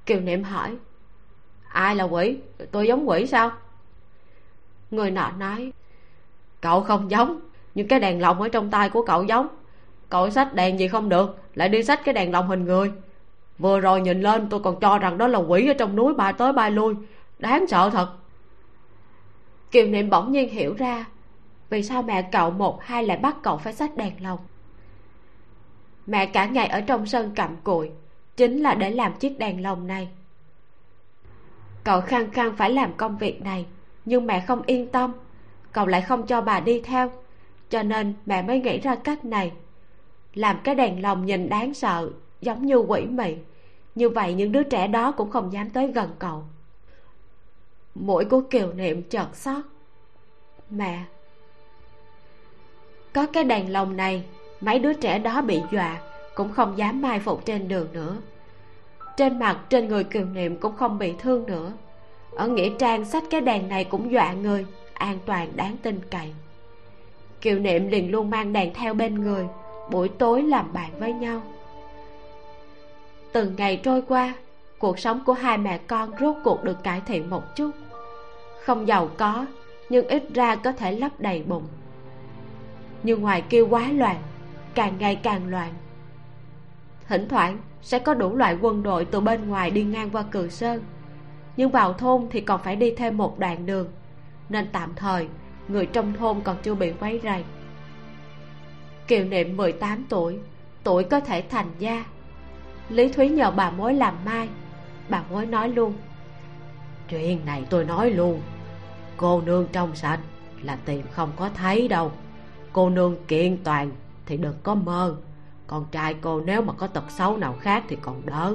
Kiều niệm hỏi, ai là quỷ? Tôi giống quỷ sao? Người nọ nói, cậu không giống, nhưng cái đèn lồng ở trong tay của cậu giống. Cậu xách đèn gì không được, lại đi xách cái đèn lồng hình người. Vừa rồi nhìn lên, tôi còn cho rằng đó là quỷ ở trong núi bay tới bay lui. Đáng sợ thật. Kiều niệm bỗng nhiên hiểu ra, vì sao mẹ cậu một hai lại bắt cậu phải xách đèn lồng? Mẹ cả ngày ở trong sân cặm cụi, chính là để làm chiếc đèn lồng này. Cậu khăng khăng phải làm công việc này, nhưng mẹ không yên tâm. Cậu lại không cho bà đi theo, cho nên mẹ mới nghĩ ra cách này. Làm cái đèn lồng nhìn đáng sợ, giống như quỷ mị. Như vậy những đứa trẻ đó cũng không dám tới gần cậu. Mũi của kiều niệm chợt xót. Mẹ, có cái đèn lồng này mấy đứa trẻ đó bị dọa, cũng không dám mai phục trên đường nữa. Trên mặt, trên người kiều niệm cũng không bị thương nữa. Ở nghĩa trang, sách cái đèn này cũng dọa người, an toàn, đáng tin cậy. Kiều niệm liền luôn mang đèn theo bên người, buổi tối làm bạn với nhau. Từng ngày trôi qua, cuộc sống của hai mẹ con rốt cuộc được cải thiện một chút. Không giàu có, nhưng ít ra có thể lấp đầy bụng. Nhưng ngoài kia quá loạn càng ngày càng loạn. Thỉnh thoảng, sẽ có đủ loại quân đội từ bên ngoài đi ngang qua cử sơn. Nhưng vào thôn thì còn phải đi thêm một đoạn đường, nên tạm thời, người trong thôn còn chưa bị quấy rầy. Kiều niệm 18 tuổi tuổi có thể thành gia. Lý thúy nhờ bà mối làm mai. Bà mối nói luôn, chuyện này tôi nói luôn, cô nương trong sạch là tìm không có thấy đâu. Cô nương kiện toàn thì đừng có mơ. Con trai cô nếu mà có tật xấu nào khác thì còn đỡ.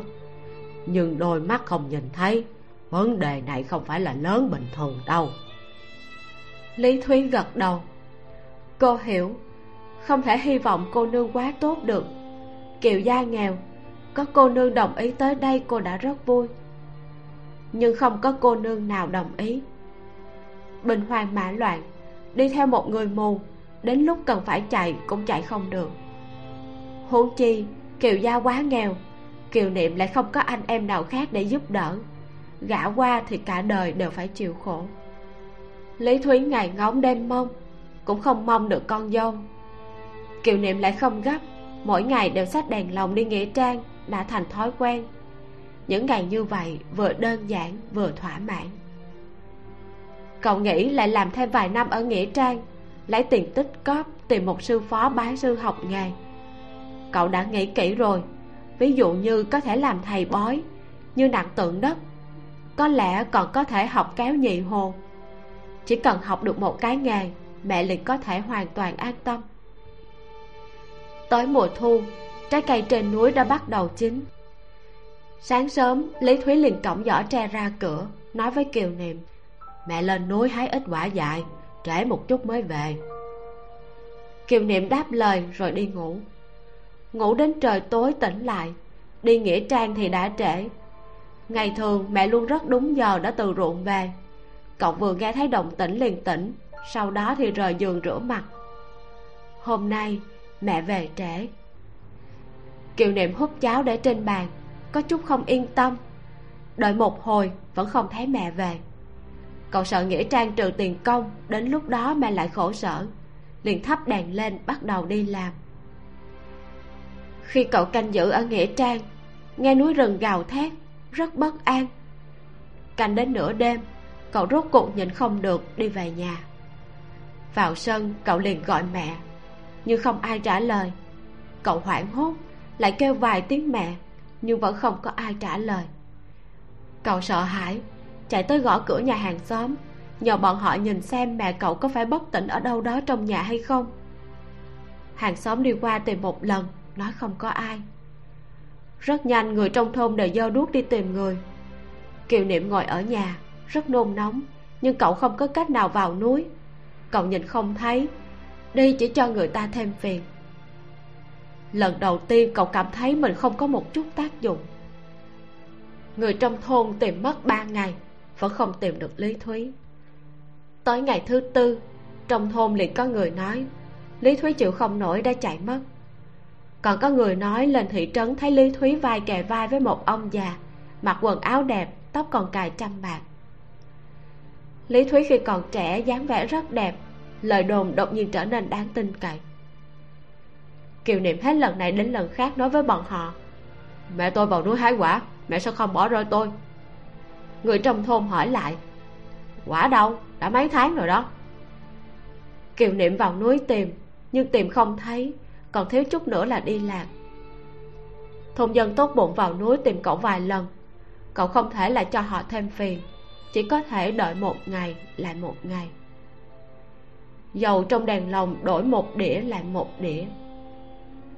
Nhưng đôi mắt không nhìn thấy, vấn đề này không phải là lớn bình thường đâu. Lý thúy gật đầu. Cô hiểu, không thể hy vọng cô nương quá tốt được. Kiều gia nghèo, có cô nương đồng ý tới đây cô đã rất vui. Nhưng không có cô nương nào đồng ý. Bình hoàng mã loạn, đi theo một người mù đến lúc cần phải chạy cũng chạy không được. Huống chi, kiều gia quá nghèo, kiều niệm lại không có anh em nào khác để giúp đỡ. Gã qua thì cả đời đều phải chịu khổ. Lý thúy ngày ngóng đêm mong, cũng không mong được con dâu. Kiều niệm lại không gấp, mỗi ngày đều xách đèn lồng đi nghĩa trang, đã thành thói quen. Những ngày như vậy vừa đơn giản, vừa thỏa mãn. Cậu nghĩ lại làm thêm vài năm ở nghĩa trang lấy tiền tích cóp tìm một sư phó bái sư học nghề. Cậu đã nghĩ kỹ rồi, ví dụ như có thể làm thầy bói, như nặng tượng đất có lẽ còn có thể học kéo nhị hồ. Chỉ cần học được một cái nghề, mẹ liền có thể hoàn toàn an tâm. Tới mùa thu, trái cây trên núi đã bắt đầu chín. Sáng sớm, lý thúy liền cổng giỏ tre ra cửa, nói với kiều niệm, mẹ lên núi hái ít quả dại trễ một chút mới về. Kiều niệm đáp lời rồi đi ngủ. Ngủ đến trời tối tỉnh lại, đi nghĩa trang thì đã trễ. Ngày thường mẹ luôn rất đúng giờ đã từ ruộng về. Cậu vừa nghe thấy động tĩnh liền tỉnh, sau đó thì rời giường rửa mặt. Hôm nay mẹ về trễ. Kiều niệm hút cháo để trên bàn, có chút không yên tâm. Đợi một hồi, vẫn không thấy mẹ về cậu sợ nghĩa trang trừ tiền công, đến lúc đó mẹ lại khổ sở. Liền thắp đèn lên, bắt đầu đi làm. Khi cậu canh giữ ở nghĩa trang, nghe núi rừng gào thét, rất bất an. Canh đến nửa đêm, cậu rốt cuộc nhìn không được đi về nhà. Vào sân, cậu liền gọi mẹ, nhưng không ai trả lời. Cậu hoảng hốt, lại kêu vài tiếng mẹ, nhưng vẫn không có ai trả lời. Cậu sợ hãi chạy tới gõ cửa nhà hàng xóm, nhờ bọn họ nhìn xem mẹ cậu có phải bất tỉnh ở đâu đó trong nhà hay không. Hàng xóm đi qua tìm một lần, nói không có ai. Rất nhanh người trong thôn đều do đuốc đi tìm người. Kiều niệm ngồi ở nhà, rất nôn nóng, nhưng cậu không có cách nào vào núi. Cậu nhìn không thấy, đi chỉ cho người ta thêm phiền. Lần đầu tiên cậu cảm thấy mình không có một chút tác dụng. Người trong thôn tìm mất ba ngày vẫn không tìm được lý thúy. Tới ngày thứ tư, trong thôn liền có người nói, lý thúy chịu không nổi đã chạy mất. Còn có người nói lên thị trấn thấy lý thúy vai kề vai với một ông già, mặc quần áo đẹp, tóc còn cài trăm bạc. Lý thúy khi còn trẻ dáng vẻ rất đẹp, lời đồn đột nhiên trở nên đáng tin cậy. Kiều niệm hết lần này đến lần khác nói với bọn họ, mẹ tôi vào núi hái quả, mẹ sao không bỏ rơi tôi người trong thôn hỏi lại, quả đâu? Đã mấy tháng rồi đó. Kiều niệm vào núi tìm, nhưng tìm không thấy, còn thiếu chút nữa là đi lạc. Thôn dân tốt bụng vào núi tìm cậu vài lần, cậu không thể lại cho họ thêm phiền, chỉ có thể đợi một ngày, lại một ngày. Dầu trong đèn lồng đổi một đĩa, lại một đĩa.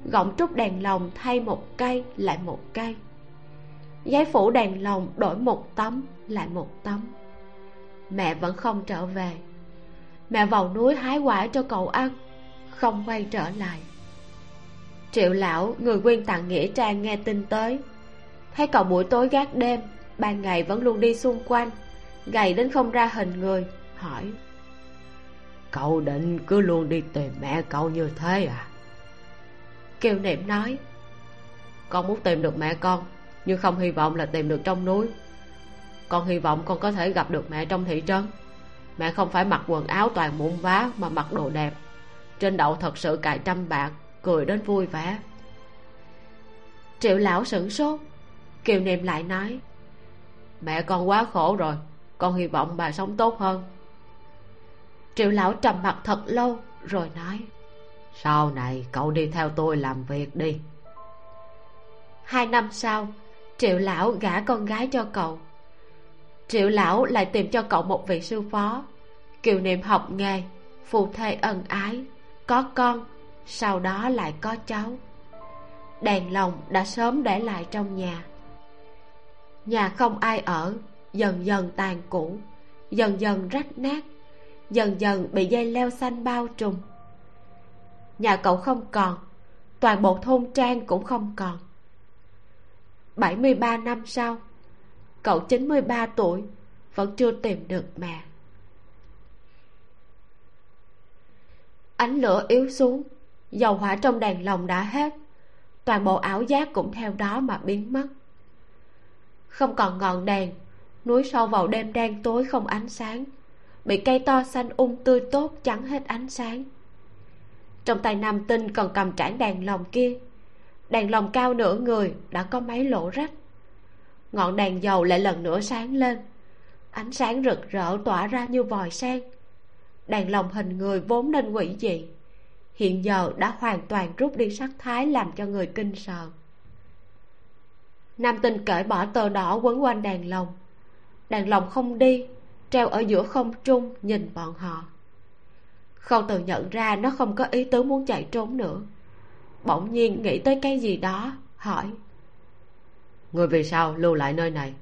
Gọng trúc đèn lồng thay một cây, lại một cây giấy phủ đèn lồng đổi một tấm lại một tấm. Mẹ vẫn không trở về. Mẹ vào núi hái quả cho cậu ăn không quay trở lại. Triệu lão người quyên tặng nghĩa trang nghe tin tới. Thấy cậu buổi tối gác đêm ban ngày vẫn luôn đi xung quanh gầy đến không ra hình người hỏi. Cậu định cứ luôn đi tìm mẹ cậu như thế à? Kiều niệm nói. Con muốn tìm được mẹ con nhưng không hy vọng là tìm được trong núi. Con hy vọng con có thể gặp được mẹ trong thị trấn. Mẹ không phải mặc quần áo toàn mụn vá mà mặc đồ đẹp. Trên đậu thật sự cài trăm bạc, cười đến vui vẻ. Triệu lão sửng sốt. Kiều niệm lại nói, mẹ con quá khổ rồi, con hy vọng bà sống tốt hơn. Triệu lão trầm mặt thật lâu, rồi nói, sau này cậu đi theo tôi làm việc đi. Hai năm sau triệu lão gả con gái cho cậu. Triệu lão lại tìm cho cậu một vị sư phó. Kiều niệm học nghề, phù thê ân ái, có con, sau đó lại có cháu. Đèn lồng đã sớm để lại trong nhà. Nhà không ai ở, dần dần tàn cũ, dần dần rách nát, dần dần bị dây leo xanh bao trùm. Nhà cậu không còn, toàn bộ thôn trang cũng không còn. 73 năm sau, cậu 93 tuổi, vẫn chưa tìm được mẹ. Ánh lửa yếu xuống, dầu hỏa trong đèn lồng đã hết, toàn bộ ảo giác cũng theo đó mà biến mất. Không còn ngọn đèn, núi sâu vào đêm đen tối không ánh sáng, bị cây to xanh ung tươi tốt chắn hết ánh sáng. Trong tay nam tinh còn cầm trảng đèn lồng kia đèn lồng cao nửa người đã có mấy lỗ rách. Ngọn đèn dầu lại lần nữa sáng lên. Ánh sáng rực rỡ tỏa ra như vòi sen. Đèn lồng hình người vốn nên quỷ dị. Hiện giờ đã hoàn toàn rút đi sắc thái làm cho người kinh sợ. Nam tinh cởi bỏ tờ đỏ quấn quanh đèn lồng đèn lồng không đi, treo ở giữa không trung nhìn bọn họ. Khâu từ nhận ra nó không có ý tứ muốn chạy trốn nữa bỗng nhiên nghĩ tới cái gì đó hỏi. Người vì sao lưu lại nơi này.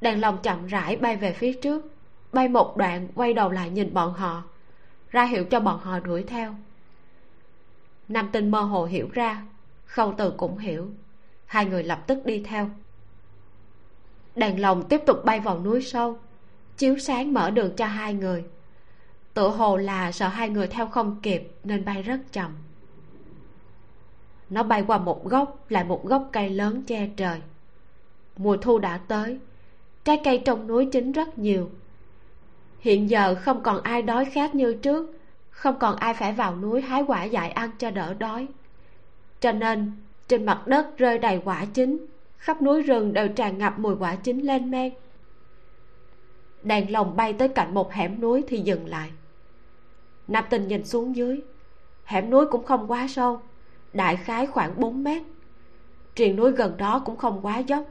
Đèn lồng chậm rãi bay về phía trước. Bay một đoạn quay đầu lại nhìn bọn họ ra hiệu cho bọn họ đuổi theo. Nam tinh mơ hồ hiểu ra khâu từ cũng hiểu. Hai người lập tức đi theo. Đèn lồng tiếp tục bay vào núi sâu chiếu sáng mở đường cho hai người. Tựa hồ là sợ hai người theo không kịp nên bay rất chậm nó bay qua một gốc lại một gốc cây lớn che trời. Mùa thu đã tới, trái cây trong núi chín rất nhiều. Hiện giờ không còn ai đói khát như trước, không còn ai phải vào núi hái quả dại ăn cho đỡ đói. Cho nên, trên mặt đất rơi đầy quả chín, khắp núi rừng đều tràn ngập mùi quả chín lên men. Đèn lồng bay tới cạnh một hẻm núi thì dừng lại. Nam tinh nhìn xuống dưới. Hẻm núi cũng không quá sâu đại khái khoảng 4 mét. Triền núi gần đó cũng không quá dốc.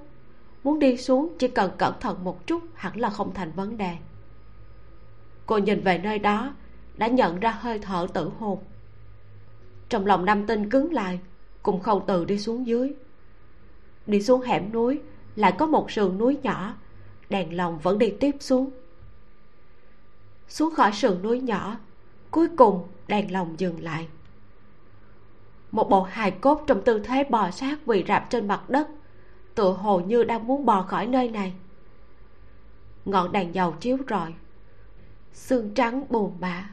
Muốn đi xuống, chỉ cần cẩn thận một chút, hẳn là không thành vấn đề. Cô nhìn về nơi đó, đã nhận ra hơi thở tử hồn. Trong lòng nam tinh cứng lại cùng khâu từ đi xuống dưới. Đi xuống hẻm núi, lại có một sườn núi nhỏ, đèn lồng vẫn đi tiếp xuống. Xuống khỏi sườn núi nhỏ, cuối cùng đèn lồng dừng lại một bộ hài cốt trong tư thế bò sát quỳ rạp trên mặt đất, tựa hồ như đang muốn bò khỏi nơi này. Ngọn đèn dầu chiếu rọi, xương trắng buồn bã.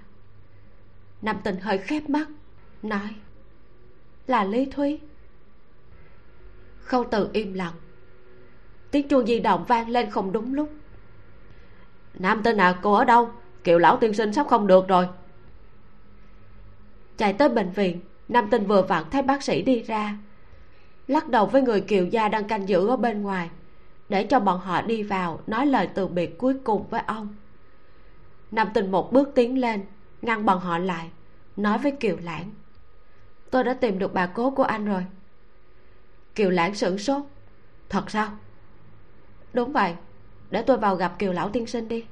Nam tình hơi khép mắt, nói, là lý thúy. Khâu từ im lặng. Tiếng chuông di động vang lên không đúng lúc. Nam tinh à cô ở đâu? Kiều lão tiên sinh sắp không được rồi. Chạy tới bệnh viện nam tinh vừa vặn thấy bác sĩ đi ra. Lắc đầu với người kiều gia đang canh giữ ở bên ngoài. Để cho bọn họ đi vào, nói lời từ biệt cuối cùng với ông. Nam tinh một bước tiến lên, ngăn bọn họ lại, nói với kiều lãng. Tôi đã tìm được bà cố của anh rồi. Kiều lãng sửng sốt. Thật sao? Đúng vậy. Để tôi vào gặp kiều lão tiên sinh đi.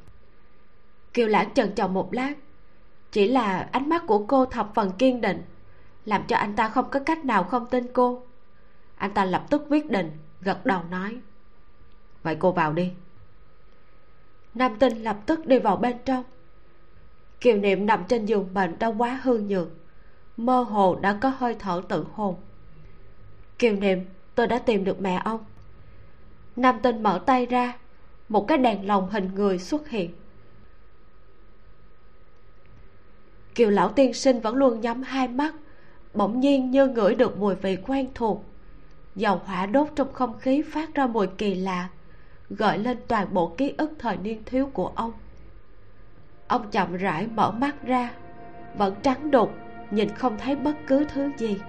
Kiều lãng chần chừ một lát. Chỉ là ánh mắt của cô thập phần kiên định làm cho anh ta không có cách nào không tin cô. Anh ta lập tức quyết định, gật đầu nói. Vậy cô vào đi. Nam tinh lập tức đi vào bên trong. Kiều niệm nằm trên giường bệnh đã quá hư nhược. Mơ hồ đã có hơi thở tự hồn. Kiều niệm, tôi đã tìm được mẹ ông. Nam tinh mở tay ra, một cái đèn lồng hình người xuất hiện. Kiều lão tiên sinh vẫn luôn nhắm hai mắt bỗng nhiên như ngửi được mùi vị quen thuộc. Dầu hỏa đốt trong không khí phát ra mùi kỳ lạ, gợi lên toàn bộ ký ức thời niên thiếu của ông. Ông chậm rãi mở mắt ra, vẫn trắng đục, nhìn không thấy bất cứ thứ gì.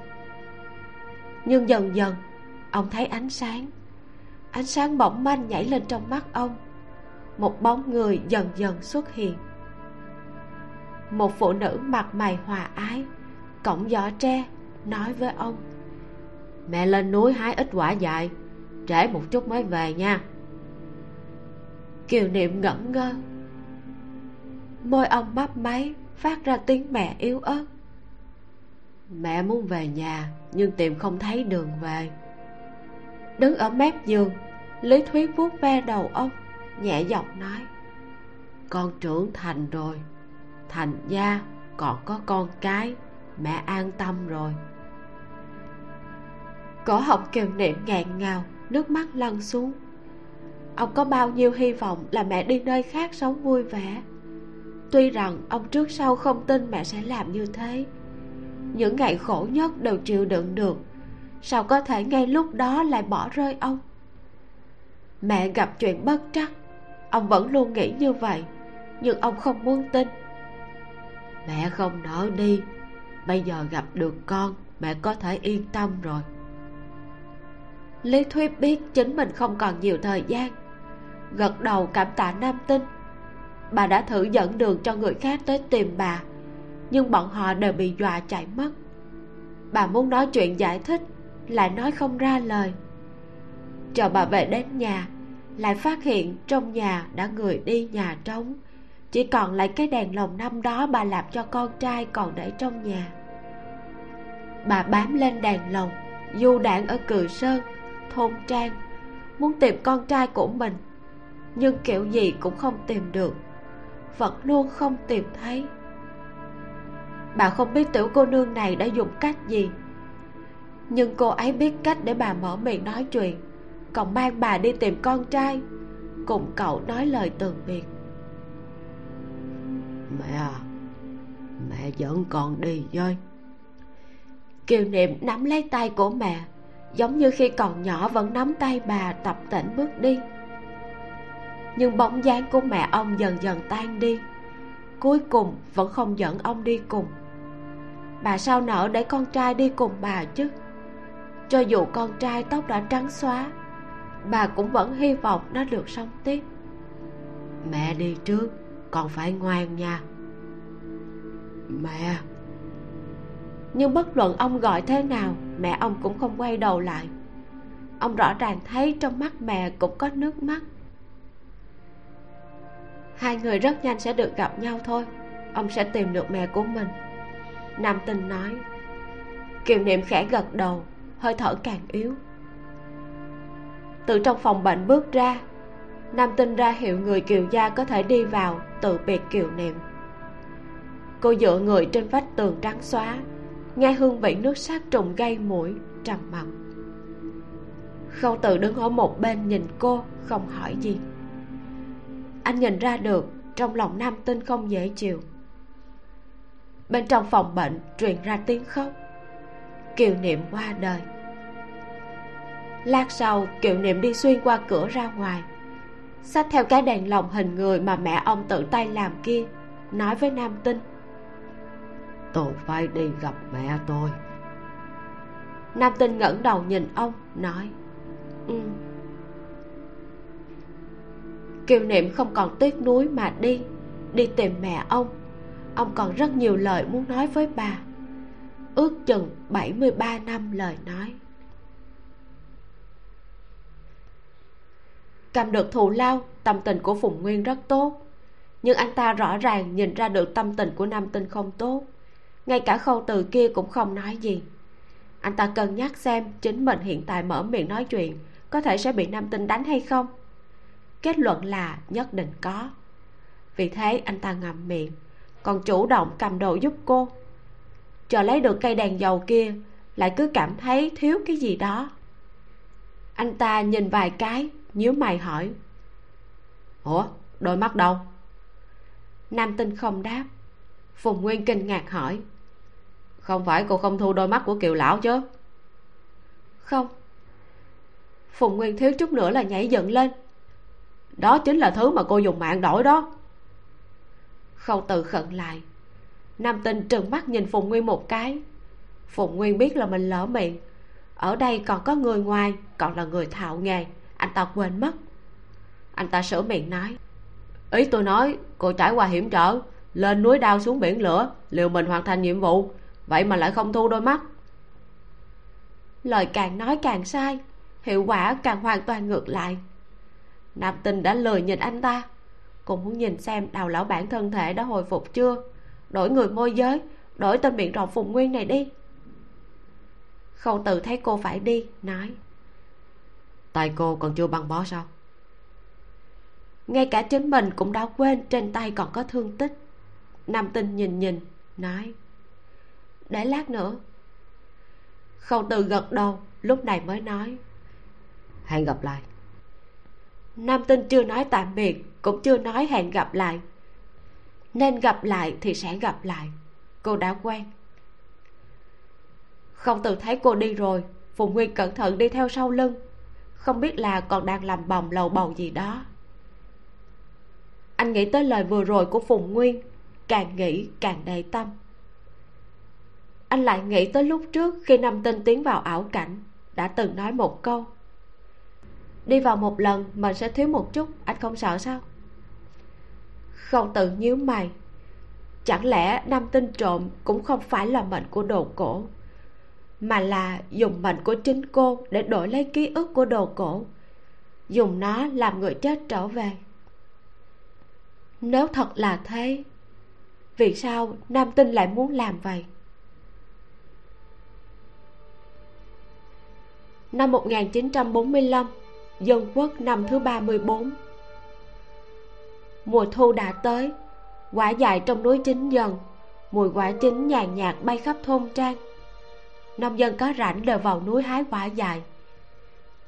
Nhưng dần dần, ông thấy ánh sáng. Ánh sáng bỗng manh nhảy lên trong mắt ông. Một bóng người dần dần xuất hiện. Một phụ nữ mặt mày hòa ái cổng giỏ tre, nói với ông. Mẹ lên núi hái ít quả dại, trễ một chút mới về nha. Kiều niệm ngẩn ngơ. Môi ông mấp máy, phát ra tiếng mẹ yếu ớt. Mẹ muốn về nhà, nhưng tìm không thấy đường về. Đứng ở mép giường, lý thuyết vuốt ve đầu ông, nhẹ giọng nói. Con trưởng thành rồi, thành gia, còn có con cái mẹ an tâm rồi. Cổ họng kiều niệm ngạn ngào, nước mắt lăn xuống. Ông có bao nhiêu hy vọng là mẹ đi nơi khác sống vui vẻ? Tuy rằng ông trước sau không tin mẹ sẽ làm như thế, những ngày khổ nhất đều chịu đựng được, sao có thể ngay lúc đó lại bỏ rơi ông? Mẹ gặp chuyện bất trắc, ông vẫn luôn nghĩ như vậy, nhưng ông không muốn tin. Mẹ không nỡ đi bây giờ gặp được con, mẹ có thể yên tâm rồi. Lý thuyết biết chính mình không còn nhiều thời gian. Gật đầu cảm tạ nam tinh. Bà đã thử dẫn đường cho người khác tới tìm bà, nhưng bọn họ đều bị dọa chạy mất. Bà muốn nói chuyện giải thích, lại nói không ra lời. Chờ bà về đến nhà, lại phát hiện trong nhà đã người đi nhà trống. Chỉ còn lại cái đèn lồng năm đó bà làm cho con trai còn để trong nhà bà bám lên đàn lồng, du đảng ở cừ sơn, thôn trang, muốn tìm con trai của mình, nhưng kiểu gì cũng không tìm được, vẫn luôn không tìm thấy. Bà không biết tiểu cô nương này đã dùng cách gì, nhưng cô ấy biết cách để bà mở miệng nói chuyện, còn mang bà đi tìm con trai, cùng cậu nói lời từ biệt. Mẹ à mẹ dẫn con đi với kiều niệm nắm lấy tay của mẹ, giống như khi còn nhỏ vẫn nắm tay bà tập tễnh bước đi. Nhưng bóng dáng của mẹ ông dần dần tan đi, cuối cùng vẫn không dẫn ông đi cùng. Bà sao nỡ để con trai đi cùng bà chứ? Cho dù con trai tóc đã trắng xóa, bà cũng vẫn hy vọng nó được sống tiếp. Mẹ đi trước, con phải ngoan nha. Mẹ nhưng bất luận ông gọi thế nào, mẹ ông cũng không quay đầu lại. Ông rõ ràng thấy trong mắt mẹ cũng có nước mắt. Hai người rất nhanh sẽ được gặp nhau thôi. Ông sẽ tìm được mẹ của mình. Nam tinh nói, kiều niệm khẽ gật đầu, hơi thở càng yếu. Từ trong phòng bệnh bước ra, nam tinh ra hiệu người kiều gia có thể đi vào tự biệt kiều niệm. Cô dựa người trên vách tường trắng xóa nghe hương vị nước sát trùng gây mũi, trầm mặc. Khâu từ đứng ở một bên nhìn cô, không hỏi gì. Anh nhìn ra được, trong lòng nam tinh không dễ chịu. Bên trong phòng bệnh truyền ra tiếng khóc. Kiều niệm qua đời. Lát sau, kiều niệm đi xuyên qua cửa ra ngoài. Xách theo cái đèn lồng hình người mà mẹ ông tự tay làm kia, nói với nam tinh tôi phải đi gặp mẹ tôi. Nam tinh ngẩng đầu nhìn ông, nói ừ. Kiều niệm không còn tiếc nuối mà đi đi tìm mẹ ông. Ông còn rất nhiều lời muốn nói với bà. Ước chừng 73 năm lời nói. Cầm được thù lao, tâm tình của phùng nguyên rất tốt. Nhưng anh ta rõ ràng nhìn ra được tâm tình của nam tinh không tốt ngay cả khâu từ kia cũng không nói gì. Anh ta cân nhắc xem chính mình hiện tại mở miệng nói chuyện có thể sẽ bị nam tinh đánh hay không. Kết luận là nhất định có. Vì thế anh ta ngậm miệng, còn chủ động cầm đồ giúp cô. Chờ lấy được cây đèn dầu kia, lại cứ cảm thấy thiếu cái gì đó. Anh ta nhìn vài cái, nhíu mày hỏi. Ủa, đôi mắt đâu? Nam tinh không đáp. Phùng nguyên kinh ngạc hỏi không phải cô không thu đôi mắt của kiều lão chứ? Không. Phùng nguyên thiếu chút nữa là nhảy dựng lên. Đó chính là thứ mà cô dùng mạng đổi đó. Khâu từ khẩn lại. Nam tinh trừng mắt nhìn phùng nguyên một cái. Phùng nguyên biết là mình lỡ miệng. Ở đây còn có người ngoài, còn là người thạo nghề. Anh ta quên mất. Anh ta sửa miệng nói. Ý tôi nói, cô trải qua hiểm trở, lên núi đao xuống biển lửa, liều mình hoàn thành nhiệm vụ vậy mà lại không thu đôi mắt. Lời càng nói càng sai hiệu quả càng hoàn toàn ngược lại. Nam tinh đã lười nhìn anh ta. Cô muốn nhìn xem đào lão bản thân thể đã hồi phục chưa? Đổi người môi giới đổi tên miệng rộng phùng nguyên này đi. Khâu từ thấy cô phải đi nói. Tay cô còn chưa băng bó sao? Ngay cả chính mình cũng đã quên trên tay còn có thương tích. Nam tinh nhìn nhìn nói để lát nữa. Khâu từ gật đầu, lúc này mới nói. Hẹn gặp lại. Nam tinh chưa nói tạm biệt, cũng chưa nói hẹn gặp lại. Nên gặp lại thì sẽ gặp lại. Cô đã quen. Không từ thấy cô đi rồi phùng nguyên cẩn thận đi theo sau lưng. Không biết là còn đang làm bòng lầu bầu gì đó. Anh nghĩ tới lời vừa rồi của phùng nguyên, càng nghĩ càng đầy tâm anh lại nghĩ tới lúc trước khi năm tinh tiến vào ảo cảnh, đã từng nói một câu. Đi vào một lần mình sẽ thiếu một chút, anh không sợ sao? Không tự nhíu mày. Chẳng lẽ năm tinh trộm cũng không phải là mệnh của đồ cổ, mà là dùng mệnh của chính cô để đổi lấy ký ức của đồ cổ, dùng nó làm người chết trở về? Nếu thật là thế, vì sao nam tinh lại muốn làm vậy? Năm 1945 dân quốc năm thứ 34 mùa thu đã tới, quả dại trong núi chín dần, mùi quả chín nhàn nhạt bay khắp thôn trang. Nông dân có rảnh đều vào núi hái quả dại.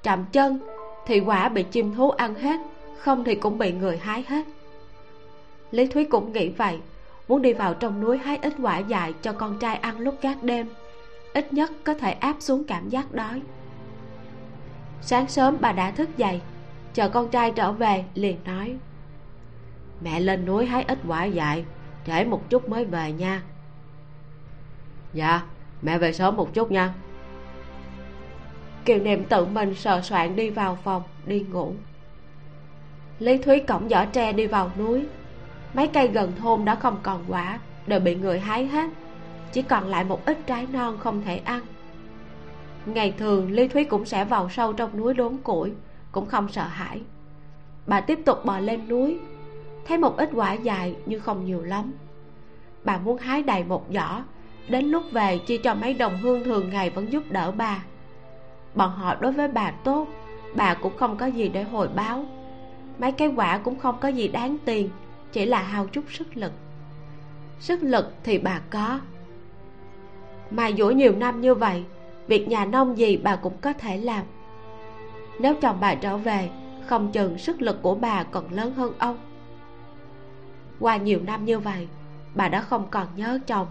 Chậm chân thì quả bị chim thú ăn hết, không thì cũng bị người hái hết. Lý thúy cũng nghĩ vậy, muốn đi vào trong núi hái ít quả dại cho con trai ăn lúc gác đêm, ít nhất có thể áp xuống cảm giác đói sáng sớm bà đã thức dậy, chờ con trai trở về liền nói. Mẹ lên núi hái ít quả dại trễ một chút mới về nha. Dạ mẹ về sớm một chút nha. Kiều niệm tự mình sờ soạn đi vào phòng, đi ngủ. Lý thúy cõng giỏ tre đi vào núi. Mấy cây gần thôn đã không còn quả, đều bị người hái hết. Chỉ còn lại một ít trái non không thể ăn ngày thường, lý thúy cũng sẽ vào sâu trong núi đốn củi, cũng không sợ hãi. Bà tiếp tục bò lên núi, thấy một ít quả dài nhưng không nhiều lắm. Bà muốn hái đầy một giỏ đến lúc về chia cho mấy đồng hương thường ngày vẫn giúp đỡ bà. Bọn họ đối với bà tốt, bà cũng không có gì để hồi báo. Mấy cái quả cũng không có gì đáng tiền, chỉ là hao chút sức lực. Sức lực thì bà có. Mà dũa nhiều năm như vậy việc nhà nông gì bà cũng có thể làm. Nếu chồng bà trở về, không chừng sức lực của bà còn lớn hơn ông. Qua nhiều năm như vậy, bà đã không còn nhớ chồng,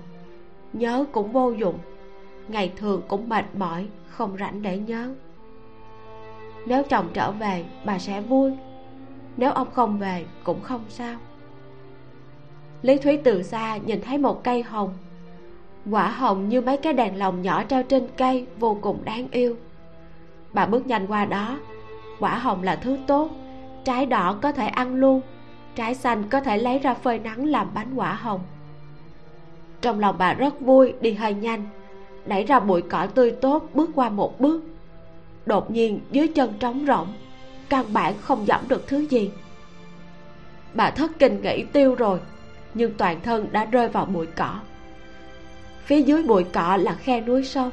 nhớ cũng vô dụng. Ngày thường cũng mệt mỏi, không rảnh để nhớ. Nếu chồng trở về, bà sẽ vui. Nếu ông không về, cũng không sao. Lý thúy từ xa nhìn thấy một cây hồng quả hồng như mấy cái đèn lồng nhỏ treo trên cây, vô cùng đáng yêu. Bà bước nhanh qua đó. Quả hồng là thứ tốt. Trái đỏ có thể ăn luôn. Trái xanh có thể lấy ra phơi nắng làm bánh quả hồng. Trong lòng bà rất vui, đi hơi nhanh. Đẩy ra bụi cỏ tươi tốt, bước qua một bước. Đột nhiên, dưới chân trống rỗng. Căn bản không dẫm được thứ gì. Bà thất kinh nghĩ tiêu rồi, nhưng toàn thân đã rơi vào bụi cỏ phía dưới bụi cỏ là khe núi sâu.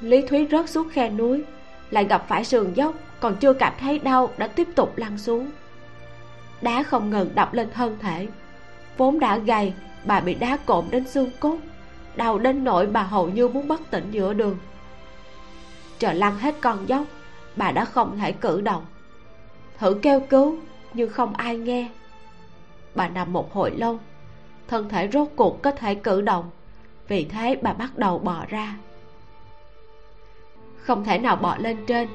Lý thúy rớt xuống khe núi, lại gặp phải sườn dốc, còn chưa cảm thấy đau đã tiếp tục lăn xuống. Đá không ngừng đập lên thân thể. Vốn đã gầy, bà bị đá cộm đến xương cốt, đau đến nỗi bà hầu như muốn bất tỉnh giữa đường. Chờ lăn hết con dốc, bà đã không thể cử động. Thử kêu cứu, nhưng không ai nghe. Bà nằm một hồi lâu, thân thể rốt cuộc có thể cử động vì thế bà bắt đầu bò ra. Không thể nào bò lên trên,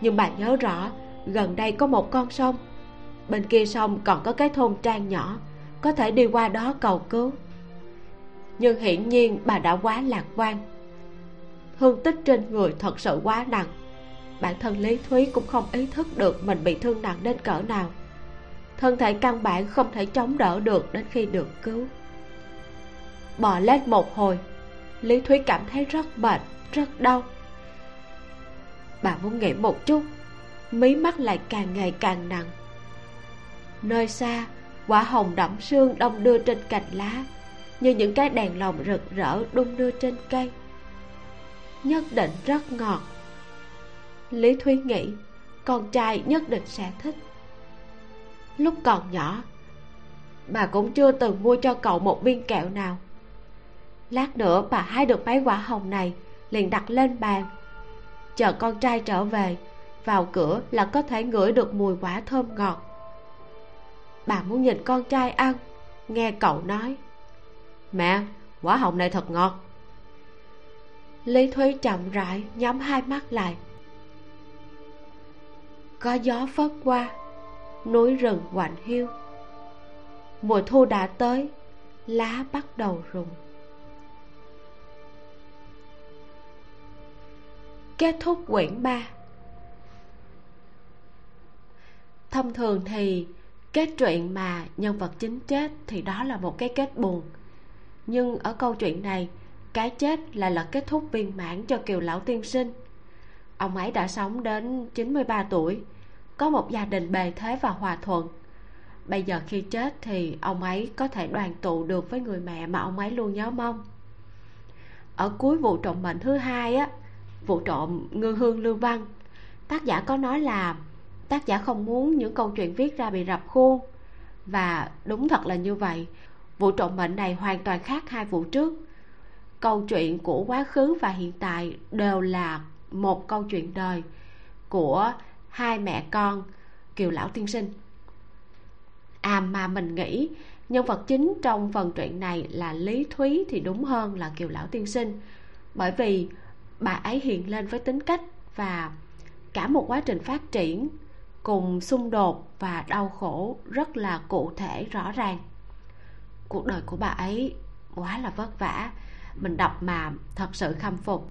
nhưng bà nhớ rõ, gần đây có một con sông. Bên kia sông còn có cái thôn trang nhỏ, có thể đi qua đó cầu cứu. Nhưng hiển nhiên bà đã quá lạc quan. Thương tích trên người thật sự quá nặng. Bản thân lý thúy cũng không ý thức được mình bị thương nặng đến cỡ nào. Thân thể căn bản không thể chống đỡ được đến khi được cứu bò lên một hồi. Lý thúy cảm thấy rất mệt, rất đau. Bà muốn nghỉ một chút, mí mắt lại càng ngày càng nặng. Nơi xa, quả hồng đẫm sương đông đưa trên cành lá, như những cái đèn lồng rực rỡ đung đưa trên cây. Nhất định rất ngọt. Lý thúy nghĩ, con trai nhất định sẽ thích. Lúc còn nhỏ, bà cũng chưa từng mua cho cậu một viên kẹo nào lát nữa bà hái được mấy quả hồng này, liền đặt lên bàn. Chờ con trai trở về, vào cửa là có thể ngửi được mùi quả thơm ngọt. Bà muốn nhìn con trai ăn, nghe cậu nói. Mẹ, quả hồng này thật ngọt. Lý thúy chậm rãi nhắm hai mắt lại. Có gió phất qua, núi rừng quạnh hiu. Mùa thu đã tới, lá bắt đầu rụng. Kết thúc quyển 3 thông thường thì kết truyện mà nhân vật chính chết thì đó là một cái kết buồn. Nhưng ở câu chuyện này, cái chết lại là kết thúc viên mãn cho kiều lão tiên sinh. Ông ấy đã sống đến 93 tuổi, có một gia đình bề thế và hòa thuận. Bây giờ khi chết thì ông ấy có thể đoàn tụ được với người mẹ mà ông ấy luôn nhớ mong. Ở cuối vụ trộm mệnh thứ hai á vụ trộm ngư hương lưu văn tác giả có nói là tác giả không muốn những câu chuyện viết ra bị rập khuôn. Và đúng thật là như vậy. Vụ trộm mệnh này hoàn toàn khác hai vụ trước. Câu chuyện của quá khứ và hiện tại đều là một câu chuyện đời của hai mẹ con kiều lão tiên sinh. À mà mình nghĩ nhân vật chính trong phần truyện này là lý thúy thì đúng hơn là kiều lão tiên sinh. Bởi vì bà ấy hiện lên với tính cách và cả một quá trình phát triển cùng xung đột và đau khổ rất là cụ thể, rõ ràng. Cuộc đời của bà ấy quá là vất vả, mình đọc mà thật sự khâm phục.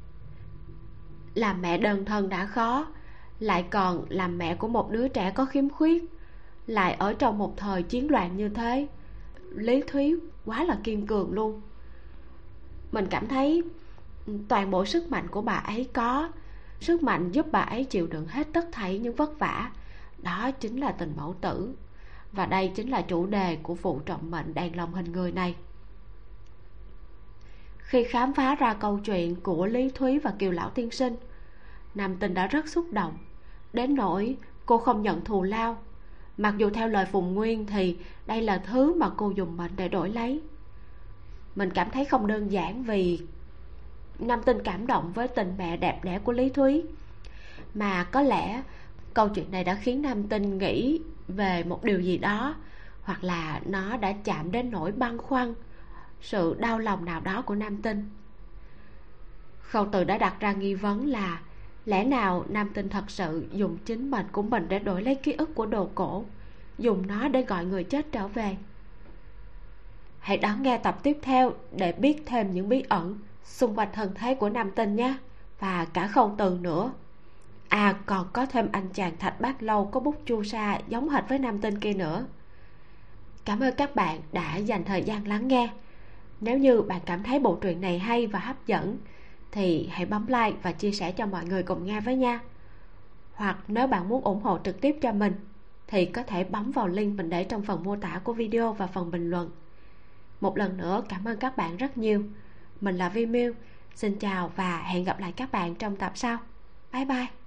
Làm mẹ đơn thân đã khó, lại còn làm mẹ của một đứa trẻ có khiếm khuyết, lại ở trong một thời chiến loạn như thế. Lý thúy quá là kiên cường luôn. Mình cảm thấy toàn bộ sức mạnh của bà ấy có. Sức mạnh giúp bà ấy chịu đựng hết tất thảy những vất vả. Đó chính là tình mẫu tử. Và đây chính là chủ đề của vụ trọng mệnh đàn lòng hình người này. Khi khám phá ra câu chuyện của lý thúy và kiều lão tiên sinh, nam tinh đã rất xúc động. Đến nỗi cô không nhận thù lao. Mặc dù theo lời phùng nguyên thì đây là thứ mà cô dùng mệnh để đổi lấy. Mình cảm thấy không đơn giản vì nam tinh cảm động với tình mẹ đẹp đẽ của lý thúy. Mà có lẽ câu chuyện này đã khiến nam tinh nghĩ về một điều gì đó, hoặc là nó đã chạm đến nỗi băn khoăn, sự đau lòng nào đó của nam tinh. Khâu từ đã đặt ra nghi vấn là lẽ nào nam tinh thật sự dùng chính mệnh của mình để đổi lấy ký ức của đồ cổ, dùng nó để gọi người chết trở về? Hãy đón nghe tập tiếp theo để biết thêm những bí ẩn xung quanh thân thế của nam tinh nhé, và cả không từ nữa. À còn có thêm anh chàng thạch bát lâu có bút chu sa giống hệt với nam tinh kia nữa. Cảm ơn các bạn đã dành thời gian lắng nghe. Nếu như bạn cảm thấy bộ truyện này hay và hấp dẫn, thì hãy bấm like và chia sẻ cho mọi người cùng nghe với nha. Hoặc nếu bạn muốn ủng hộ trực tiếp cho mình, thì có thể bấm vào link mình để trong phần mô tả của video và phần bình luận. Một lần nữa, cảm ơn các bạn rất nhiều mình là vi miu xin chào và hẹn gặp lại các bạn trong tập sau. Bye bye.